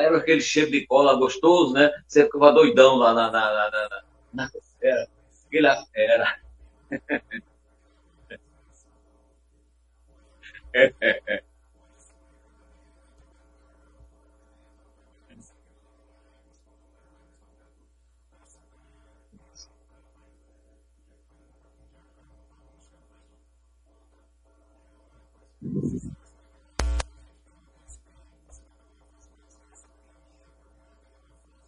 era aquele cheiro de cola gostoso, né? Você ficava doidão lá na, na, na, na, na- era, aquele era.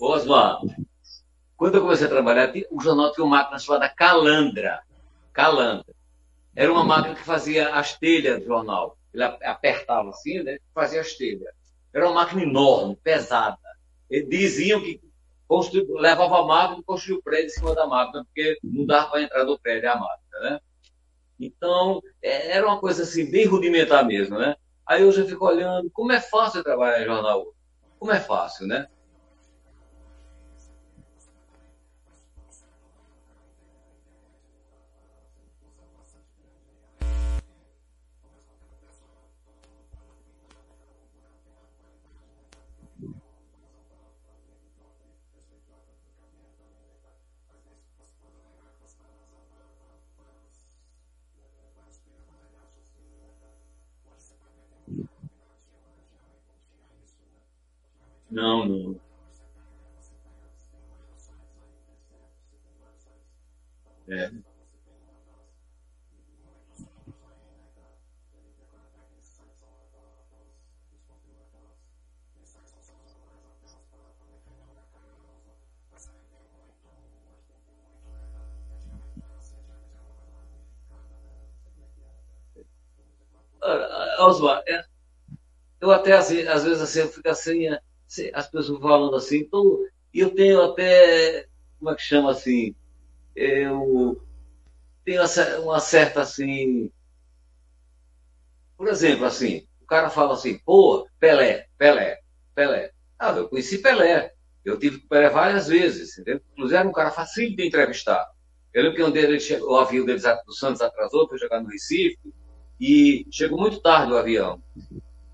Osmar, quando eu comecei a trabalhar, o jornal tinha uma máquina chamada Calandra. Calandra. Era uma máquina que fazia as telhas do jornal. Ele apertava assim, né? Fazia as telhas. Era uma máquina enorme, pesada. Eles diziam que construiu, levava a máquina e construiu o prédio em cima da máquina, porque não dava para entrar no prédio a máquina, né? Então, é, era uma coisa assim, bem rudimentar mesmo, né? Aí eu já fico olhando, como é fácil trabalhar em jornal. Como é fácil, né? Não, não. É. Oswald, é, eu até assim, às vezes assim, eu fico assim, assim, as pessoas falando assim, então, eu tenho até, como é que chama assim, eu tenho uma certa assim, por exemplo, assim, o cara fala assim, pô, Pelé, Pelé, Pelé. Ah, eu conheci Pelé. Eu tive Pelé várias vezes, entendeu? Inclusive era um cara fácil de entrevistar. Eu lembro que um deles, o avião deles do Santos atrasou para jogar no Recife, e chegou muito tarde o avião.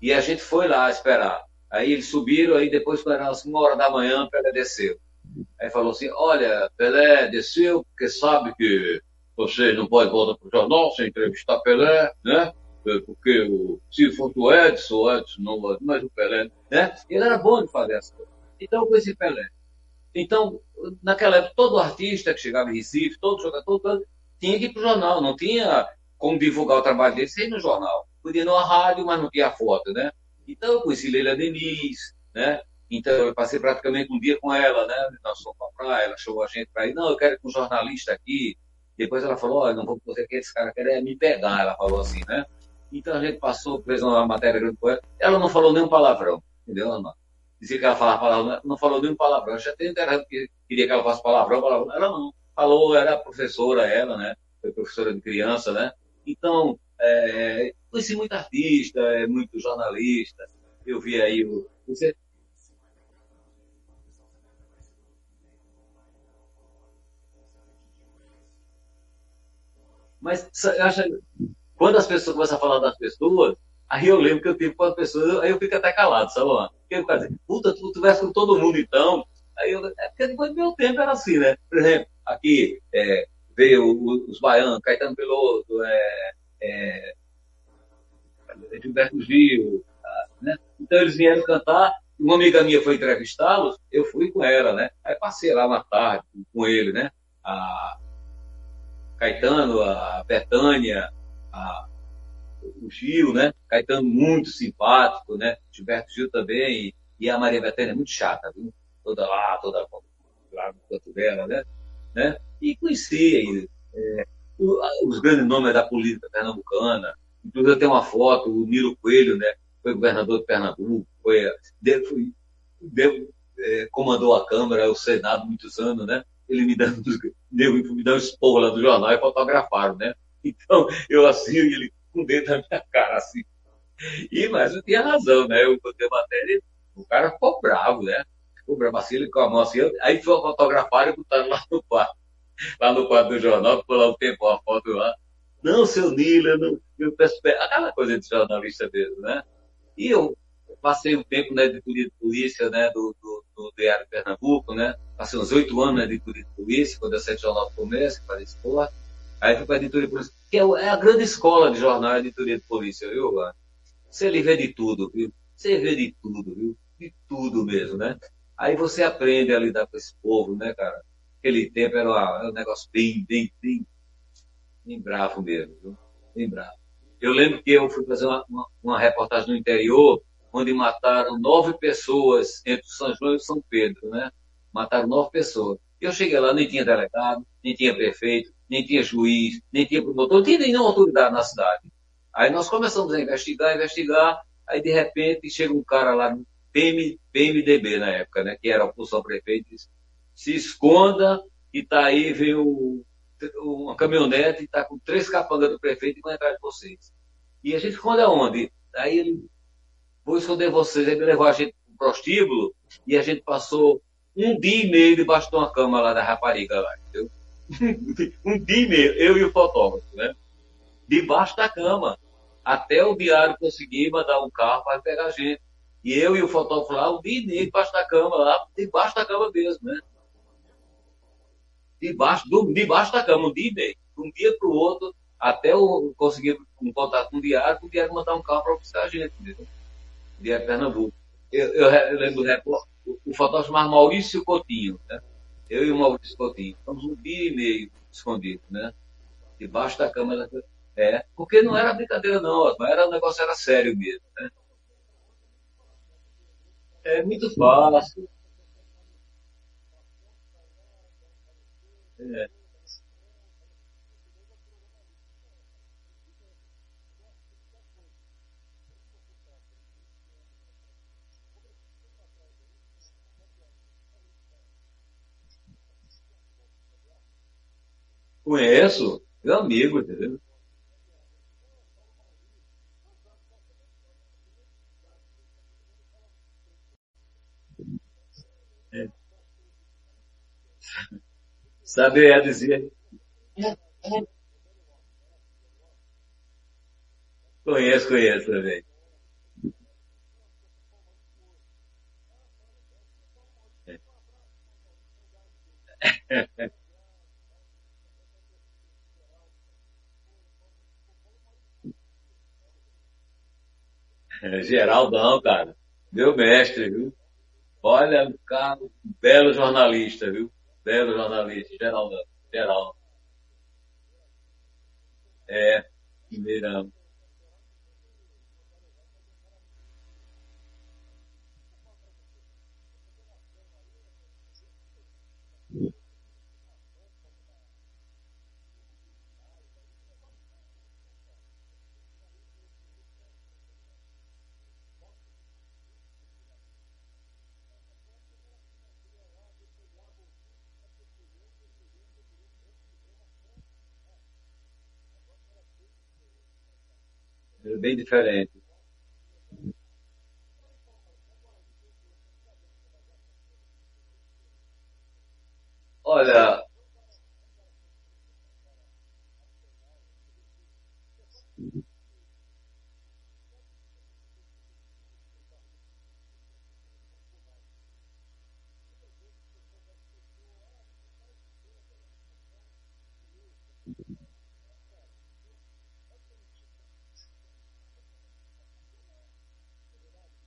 E a gente foi lá esperar. Aí eles subiram, aí depois, quando era uma hora da manhã, Pelé desceu. Aí falou assim: Olha, Pelé desceu porque sabe que vocês não podem voltar para o jornal sem entrevistar Pelé, né? Porque o, se fosse o Edson, o Edson não, mas o Pelé, né? Ele era bom de fazer essa coisa. Então eu conheci Pelé. Então, naquela época, todo artista que chegava em Recife, todo jogador, todo, tinha que ir para o jornal, não tinha como divulgar o trabalho dele sem ir no jornal. Podia ir numa rádio, mas não tinha foto, né? Então eu conheci Leila Denise, né? Então eu passei praticamente um dia com ela, né? Nós fomos para a praia, ela chamou a gente para ir. Não, eu quero ir com um jornalista aqui. Depois ela falou, olha, não vou fazer que esse cara quer é me pegar, ela falou assim, né? Então a gente passou, fez uma matéria grande com ela. Ela não falou nenhum palavrão, entendeu, Ana? Dizia que ela falava palavrão, não falou nenhum palavrão. Eu já tenho interessado que queria que ela falasse palavrão, palavrão. Ela não. Falou, era professora ela, né? Foi professora de criança, né? Então, é, conheci muito artista, é, muito jornalista. Eu vi aí o. Você... Mas acha, quando as pessoas começam a falar das pessoas, aí eu lembro que eu tive com as pessoas, aí eu fico até calado, sabe? Porque eu fico assim, puta, tu tivesse com todo mundo então. Aí eu, é porque depois do meu tempo era assim, né? Por exemplo, aqui, é, veio os baianos, Caetano Veloso, é, é, Gilberto Gil, tá, né? Então eles vieram cantar, uma amiga minha foi entrevistá-los, eu fui com ela, né? Aí passei lá uma tarde com ele, né? A Caetano, a Betânia, a, o Gil, né? Caetano muito simpático, né? Gilberto Gil também, e a Maria Betânia muito chata, viu? Toda lá, toda lá no canto dela, né? né? E conheci é, os grandes nomes da política pernambucana. Inclusive, eu tenho uma foto, o Nilo Coelho, né? Foi governador de Pernambuco, foi, foi, deu, é, comandou a Câmara, o Senado muitos anos, né? Ele me deu, deu, me um esporro lá do jornal e fotografaram, né? Então, eu assim, ele com o dedo na minha cara, assim. E, mas eu tinha razão, né? Eu botei matéria, o cara ficou bravo, né? Ficou bravo assim, ele com a mão assim, aí foi fotografar e botaram lá no quarto lá no quadro do jornal, ficou lá um tempo a foto lá. Não, seu Nilo, eu, não, eu peço aquela coisa de jornalista mesmo, né? E eu passei um tempo na editoria de polícia, né, do, do, do Diário de Pernambuco, né? Passei uns oito anos na editoria de polícia, quando eu saí do Jornal do Comércio, para esporte. Aí fui para a editoria de polícia, que é, é a grande escola de jornal, a editoria de polícia, viu, mano? Você vê de tudo, viu? Você vê de tudo, viu? De tudo mesmo, né? Aí você aprende a lidar com esse povo, né, cara? Aquele tempo era, um negócio bem, bem, bem, bem bravo mesmo, viu? bem bravo. Eu lembro que eu fui fazer uma, uma, uma, reportagem no interior, onde mataram nove pessoas entre São João e São Pedro, né? Mataram nove pessoas. Eu cheguei lá, nem tinha delegado, nem tinha prefeito, nem tinha juiz, nem tinha promotor, não tinha nenhuma autoridade na cidade. Aí nós começamos a investigar, investigar, aí de repente chega um cara lá, PM, PMDB na época, né? Que era o pulsão prefeito, e se esconda e tá aí, vem uma caminhonete e está com três capangas do prefeito e vai entrar de vocês. E a gente esconde aonde? Aí ele, vou esconder vocês. Ele levou a gente para o prostíbulo e a gente passou um dia e meio debaixo de uma cama lá da rapariga lá, entendeu? um dia e meio, eu e o fotógrafo, né? Debaixo da cama. Até o diário conseguir mandar um carro para pegar a gente. E eu e o fotógrafo lá, um dia e meio debaixo da cama, lá, debaixo da cama mesmo, né? Debaixo, do, debaixo da cama, um dia e meio. De um dia para o outro, até eu conseguir um contato com o diário, o diário mandar um carro para buscar a gente, entendeu? O diário Pernambuco. eu, eu, eu lembro do o fotógrafo chamado Maurício Coutinho, né? Eu e o Maurício Coutinho. Ficamos um dia e meio escondidos, né? Debaixo da câmera. É, porque não era brincadeira, não, era, o negócio era sério mesmo, né? É muito fácil. Conheço, meu amigo, entendeu? É. Sabe, é dizer. Conheço, conheço também. É, Geraldão, cara. Meu mestre, viu? Olha, cara, belo jornalista, viu? Belo jornalista, Geraldão. Geraldo. É, Mineirão. Bem diferente. Olha,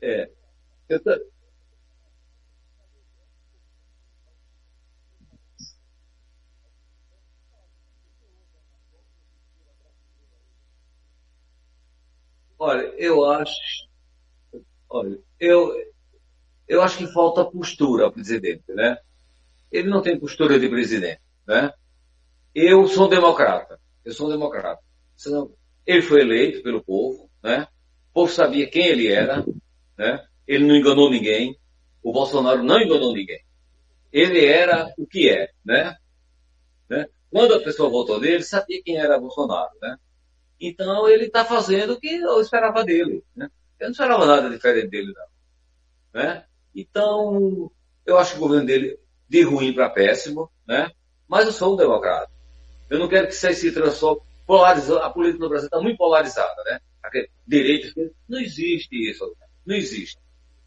é. Olha, eu acho, olha, eu, eu acho que falta postura ao presidente, né? Ele não tem postura de presidente, né? Eu sou um democrata. Eu sou um democrata. Ele foi eleito pelo povo, né? O povo sabia quem ele era, né? Ele não enganou ninguém. O Bolsonaro não enganou ninguém. Ele era o que é, né? né? Quando a pessoa votou nele, sabia quem era Bolsonaro, né? Então ele está fazendo o que eu esperava dele, né? Eu não esperava nada diferente dele, não, né? Então, eu acho que o governo dele de ruim para péssimo, né? Mas eu sou um democrata. Eu não quero que isso se transforme. Polarizou, a política no Brasil está muito polarizada, né? Direito, não existe isso, não existe.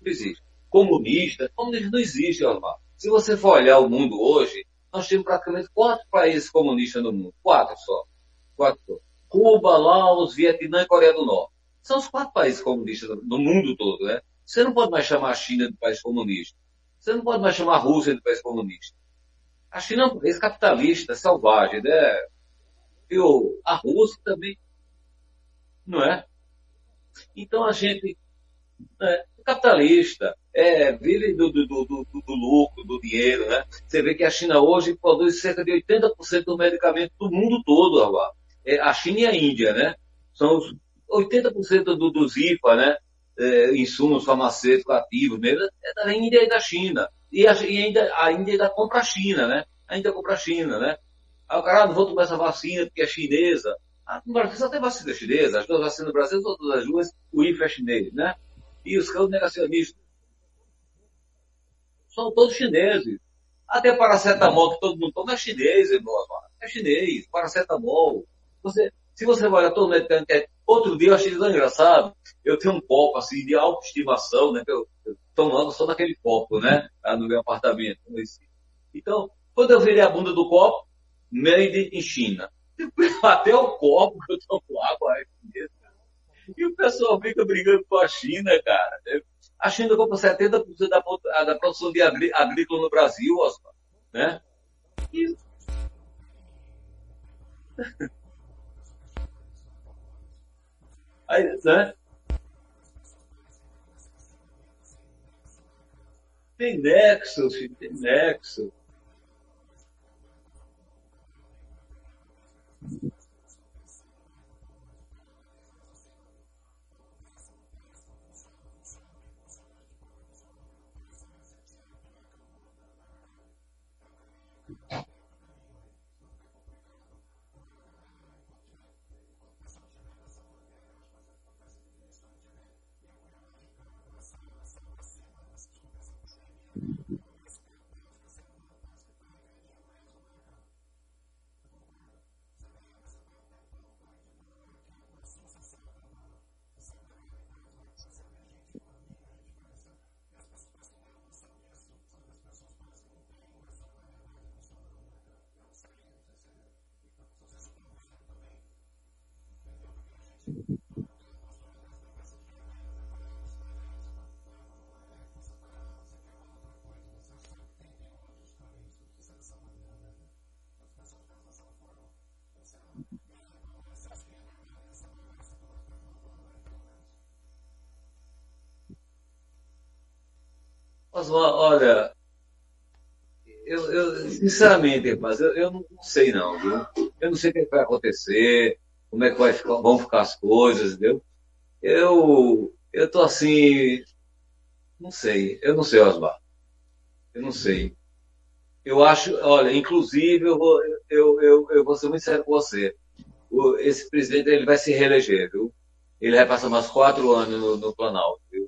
Não existe. Comunista, comunista não existe, Osmar. Se você for olhar o mundo hoje, nós temos praticamente quatro países comunistas no mundo. Quatro só. Quatro. Cuba, Laos, Vietnã e Coreia do Norte. São os quatro países comunistas no mundo todo, né? Você não pode mais chamar a China de país comunista. Você não pode mais chamar a Rússia de país comunista. A China é um país capitalista, selvagem, né? E a Rússia também, não é? Então a gente é capitalista, é, vive do, do, do, do, do lucro, do dinheiro, né? Você vê que a China hoje produz cerca de 80% do medicamento do mundo todo, agora. É, a China e a Índia, né? São os 80% do, dos IFA, né? É, insumos farmacêuticos ativos mesmo, é da Índia e da China. E, a, e ainda, a Índia ainda compra a China, né? Ainda compra a China, né? Aí o cara, ah, não vou tomar essa vacina porque é chinesa. Ah, no Brasil só tem vacina chinesa. As duas vacinas no Brasil todas as duas, o IFA é chinês, né? E os caras negacionistas são todos chineses. Até paracetamol que todo mundo toma é chinês, irmão. É chinês, paracetamol. Você, se você vai todo medicamento, é- outro dia eu achei tão engraçado. Eu tenho um copo assim de autoestimação, né? Que eu, eu tomando só naquele copo, né? Lá no meu apartamento. Então, quando eu virei a bunda do copo, made in China. Até o copo que eu tomo água. E o pessoal fica brigando com a China, cara. A China compra 70% da, da produção de agrí, agrícola no Brasil. Né? E... Aí, né? Tem nexo, filho, tem nexo. Mas, olha, eu, eu sinceramente, rapaz, eu, eu, não sei não, viu? Eu não sei o que vai acontecer, como é que vai ficar, vão ficar as coisas, entendeu? Eu, eu tô assim, não sei, eu não sei, Osmar. Eu não sei. Eu acho, olha, inclusive, eu vou, eu, eu, eu vou ser muito sério com você. Esse presidente ele vai se reeleger, viu? Ele vai passar mais quatro anos no, no Planalto, viu?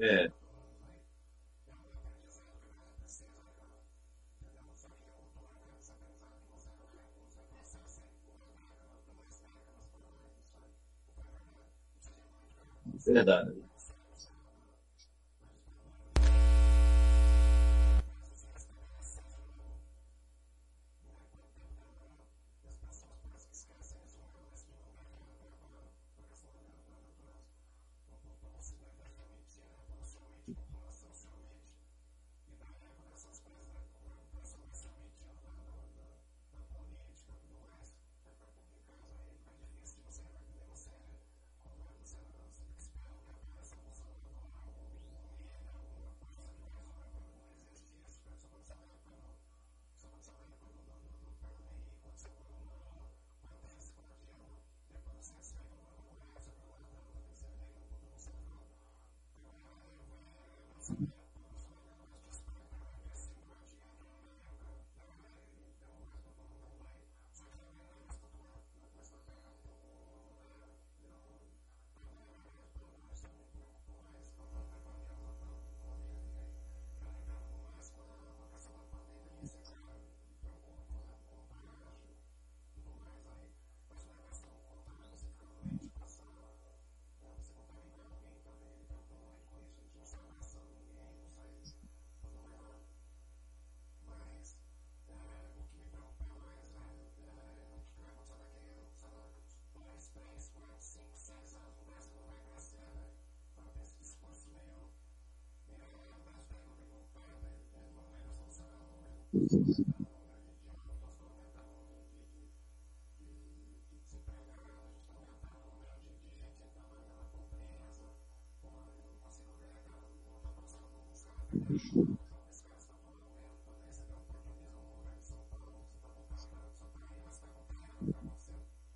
É. Verdade.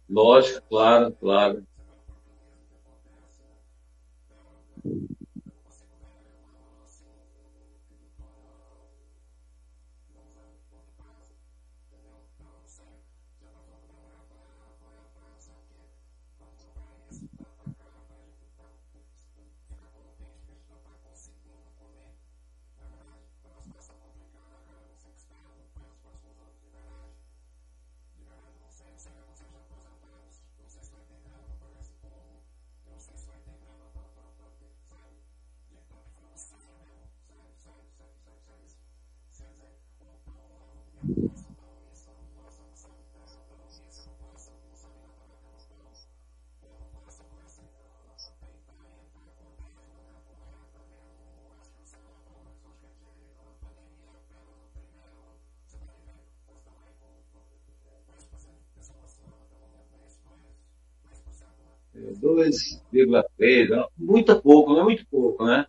Lógico, claro, claro. 2,3, muito pouco, não é muito pouco, né?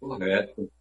Correto.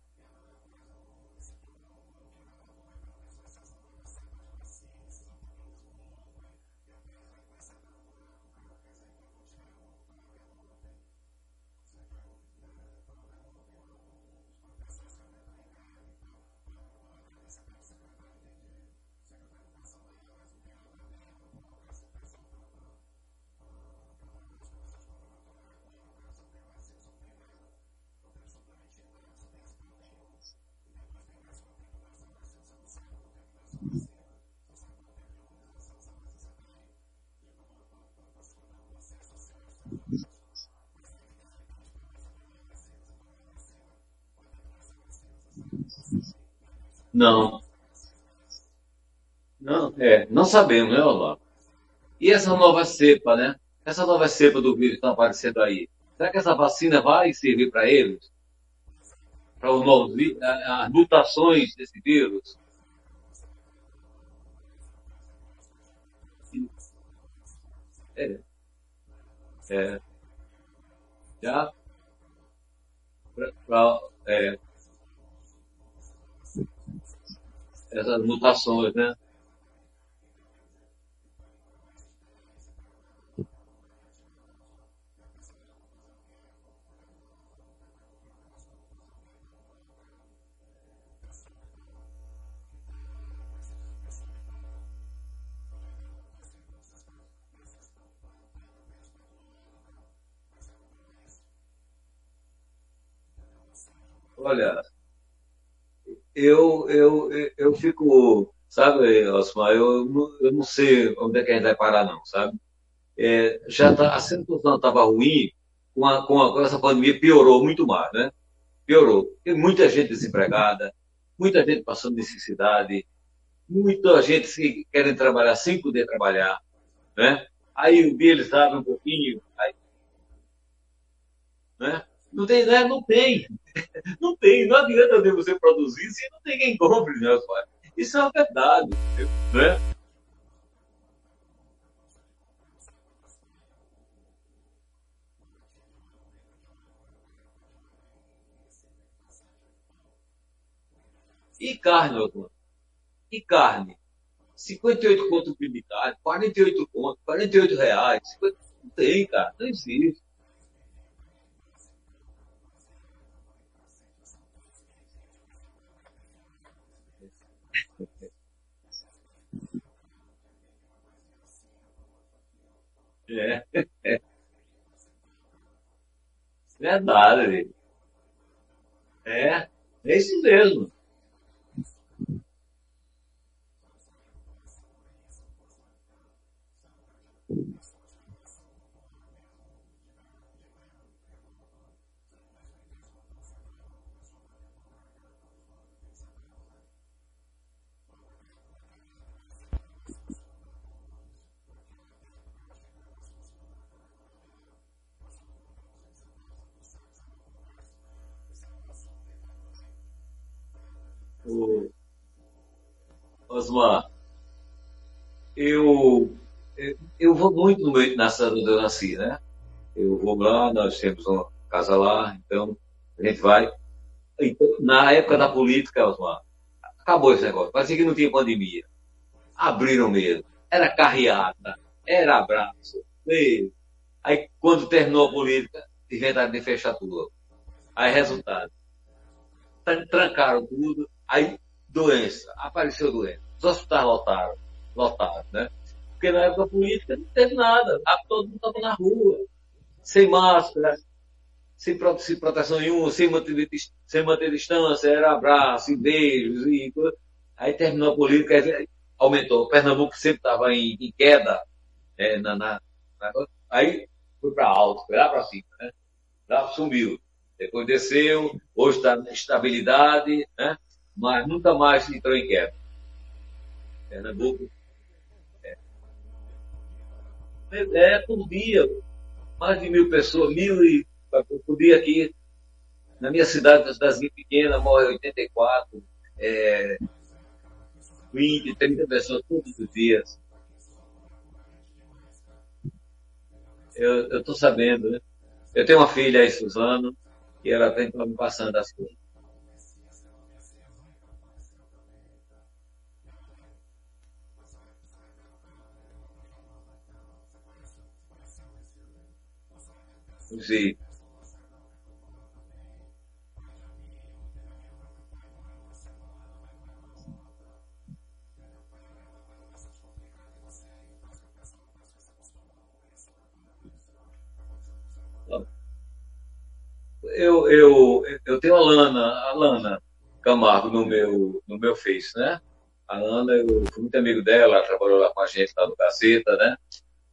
Não. Não, é, não sabemos, né, Olá? E essa nova cepa, né? Essa nova cepa do vírus que está aparecendo aí, será que essa vacina vai servir para eles? Para os novos, as mutações desse vírus? É, é, já, pra, é, essas mutações, né? Olha, eu, eu, eu fico, sabe, Osmar, eu, eu não sei onde é que a gente vai parar, não, sabe? É, já tá, a situação estava ruim, com, a, com, a, com essa pandemia piorou muito mais, né? Piorou. Tem muita gente desempregada, muita gente passando necessidade, muita gente que querem trabalhar sem poder trabalhar, né? Aí o dia eles abrem um pouquinho, aí, né? Não tem, né? Não tem. Não tem, não adianta você produzir se não tem quem compre, né, pai? Isso é uma verdade, né? E carne, Osmar? E carne? 58 conto o de carne, 48 conto, 48 reais. 50... Não tem, cara, não existe. É, verdade. É, é isso mesmo. Osmar, eu, eu vou muito no meio na cidade onde eu nasci, né? Eu vou lá, nós temos uma casa lá, então a gente vai. Então, na época da política, Osmar, acabou esse negócio. Parecia que não tinha pandemia. Abriram mesmo. Era carreata, era abraço. Aí, quando terminou a política, inventaram de fechar tudo. Aí, resultado, trancaram tudo. Aí, doença, apareceu doença. Os hospitais lotaram, lotaram, né? Porque na época política não teve nada. Todo mundo estava na rua, sem máscara, sem, proteção nenhuma, sem manter, sem manter distância, era abraço e beijos. E... Aí terminou a política, aumentou. Pernambuco sempre estava em, em, queda, é, na, na, na, aí foi para alto, foi lá para cima, né? Lá sumiu. Depois desceu, hoje está estabilidade, né? Mas nunca mais entrou em queda. Pernambuco. É, é todo dia, mais de mil pessoas, mil e por dia aqui. Na minha cidade, cidade pequena, morre 84, é, 20, 30 pessoas todos os dias. Eu estou sabendo, né? Eu tenho uma filha aí, Suzano, e ela vem me passando as coisas. Sim. eu, eu, eu tenho a Lana, a Lana Camargo no meu, no meu Face, né? A Lana, eu fui muito amigo dela, ela trabalhou lá com a gente lá no Gazeta, né?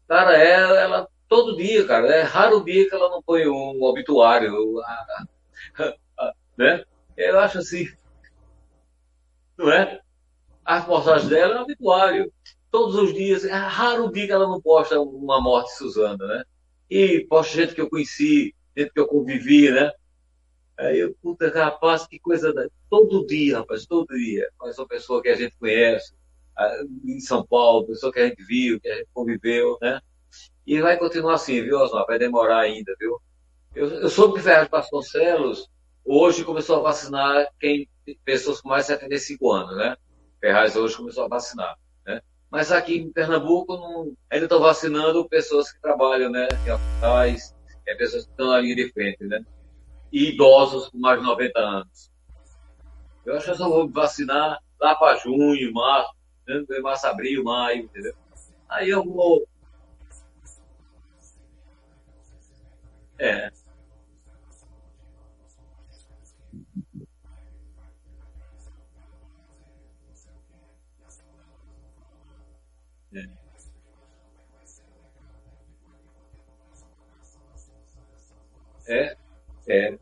Cara, ela, ela todo dia, cara, é raro o dia que ela não põe um obituário, né? Eu acho assim, não é? A reportagem dela é um obituário. Todos os dias, é raro o dia que ela não posta uma morte de Suzana, né? E posta gente que eu conheci, gente que eu convivi, né? Aí eu, puta, rapaz, que coisa. Da... Todo dia, rapaz, todo dia. Mas uma pessoa que a gente conhece, em São Paulo, pessoa que a gente viu, que a gente conviveu, né? E vai continuar assim, viu, Osmar? Vai demorar ainda, viu? Eu, eu soube que Ferraz Vasconcelos hoje começou a vacinar quem, pessoas com mais de 75 anos, né? Ferraz hoje começou a vacinar, né? Mas aqui em Pernambuco não, ainda estão vacinando pessoas que trabalham, né? Em hospitais, é pessoas que estão na linha de frente, né? E idosos com mais de 90 anos. Eu acho que eu só vou vacinar lá para junho, março, né? março, abril, maio, entendeu? Aí eu vou. É. É. É, é.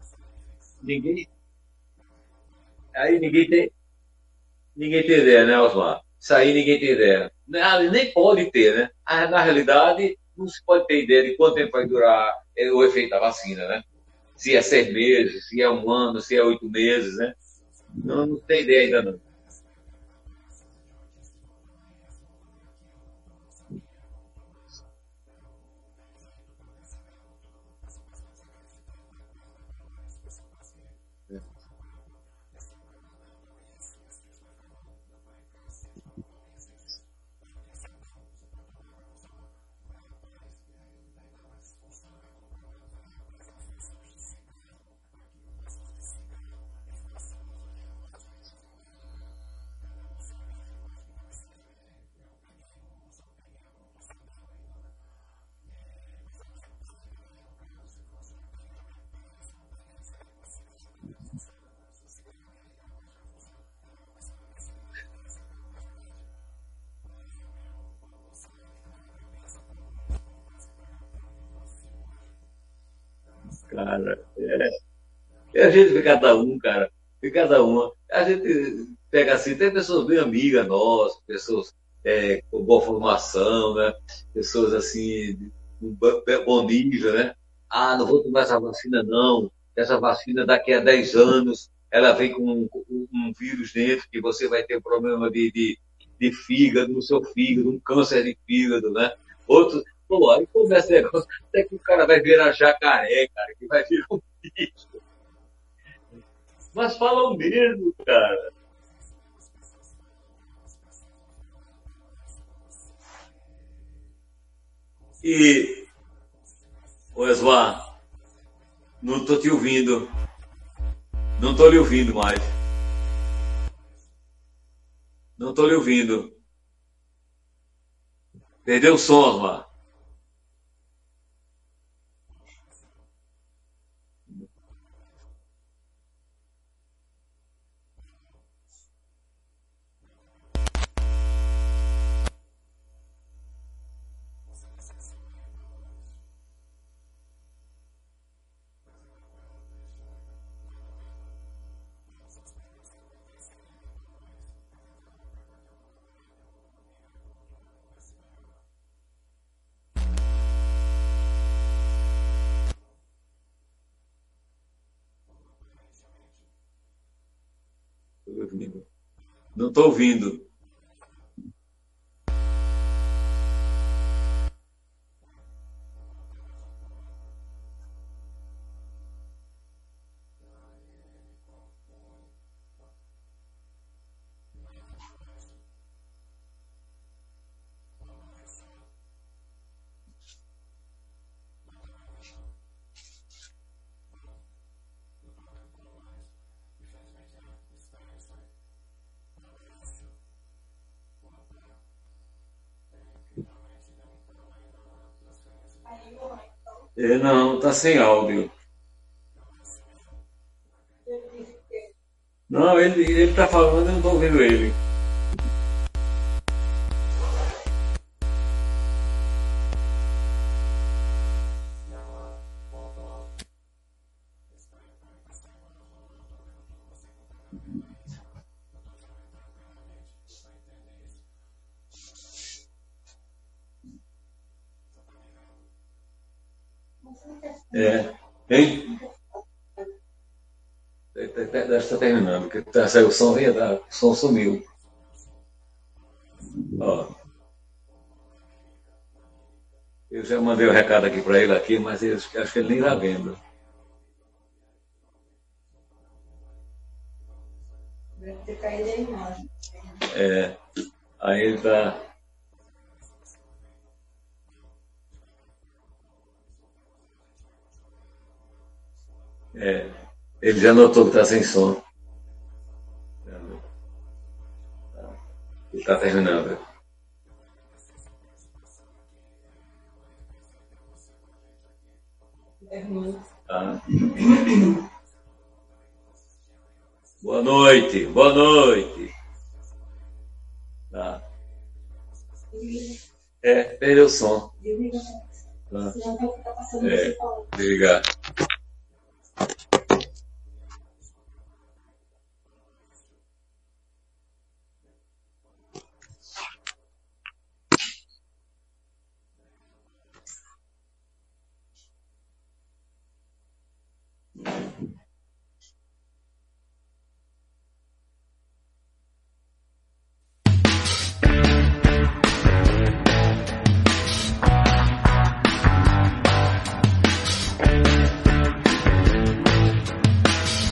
Ninguém. Aí ninguém tem. Ninguém tem ideia, né, Osmar? Isso aí ninguém tem ideia. Nem pode ter, né? Ah, na realidade, não se pode ter ideia de quanto tempo vai durar é, o efeito da vacina, né? Se é seis meses, se é um ano, se é oito meses, né? Não, não tem ideia ainda não. Cara, é. E a gente vê cada um, cara, vê cada uma. A gente pega assim, tem pessoas bem amigas nossas, pessoas é, com boa formação, né? Pessoas assim, com bom nível, né? Ah, não vou tomar essa vacina, não. Essa vacina daqui a 10 anos ela vem com um, um vírus dentro que você vai ter problema de, de, de fígado, no seu fígado, um câncer de fígado, né? Outros, Pô, aí começa esse negócio, até que o cara vai virar jacaré, cara, que vai virar um bicho. Mas falam mesmo, cara. E, ô não tô te ouvindo. Não tô lhe ouvindo mais. Não tô lhe ouvindo. Perdeu o som, Osmar. Estou ouvindo. É, não, tá sem áudio. Não, ele, ele tá falando, eu não tô ouvindo ele. Tá, saiu o som, dar, o som sumiu. Ó. Eu já mandei o um recado aqui para ele aqui, mas acho que ele nem está vendo. Deve ter caído a imagem. É. Aí ele está É, ele já notou que está sem som. Está terminando. Tá. Boa noite, boa noite. Tá. É, perdeu o som. Tá. É, desligar.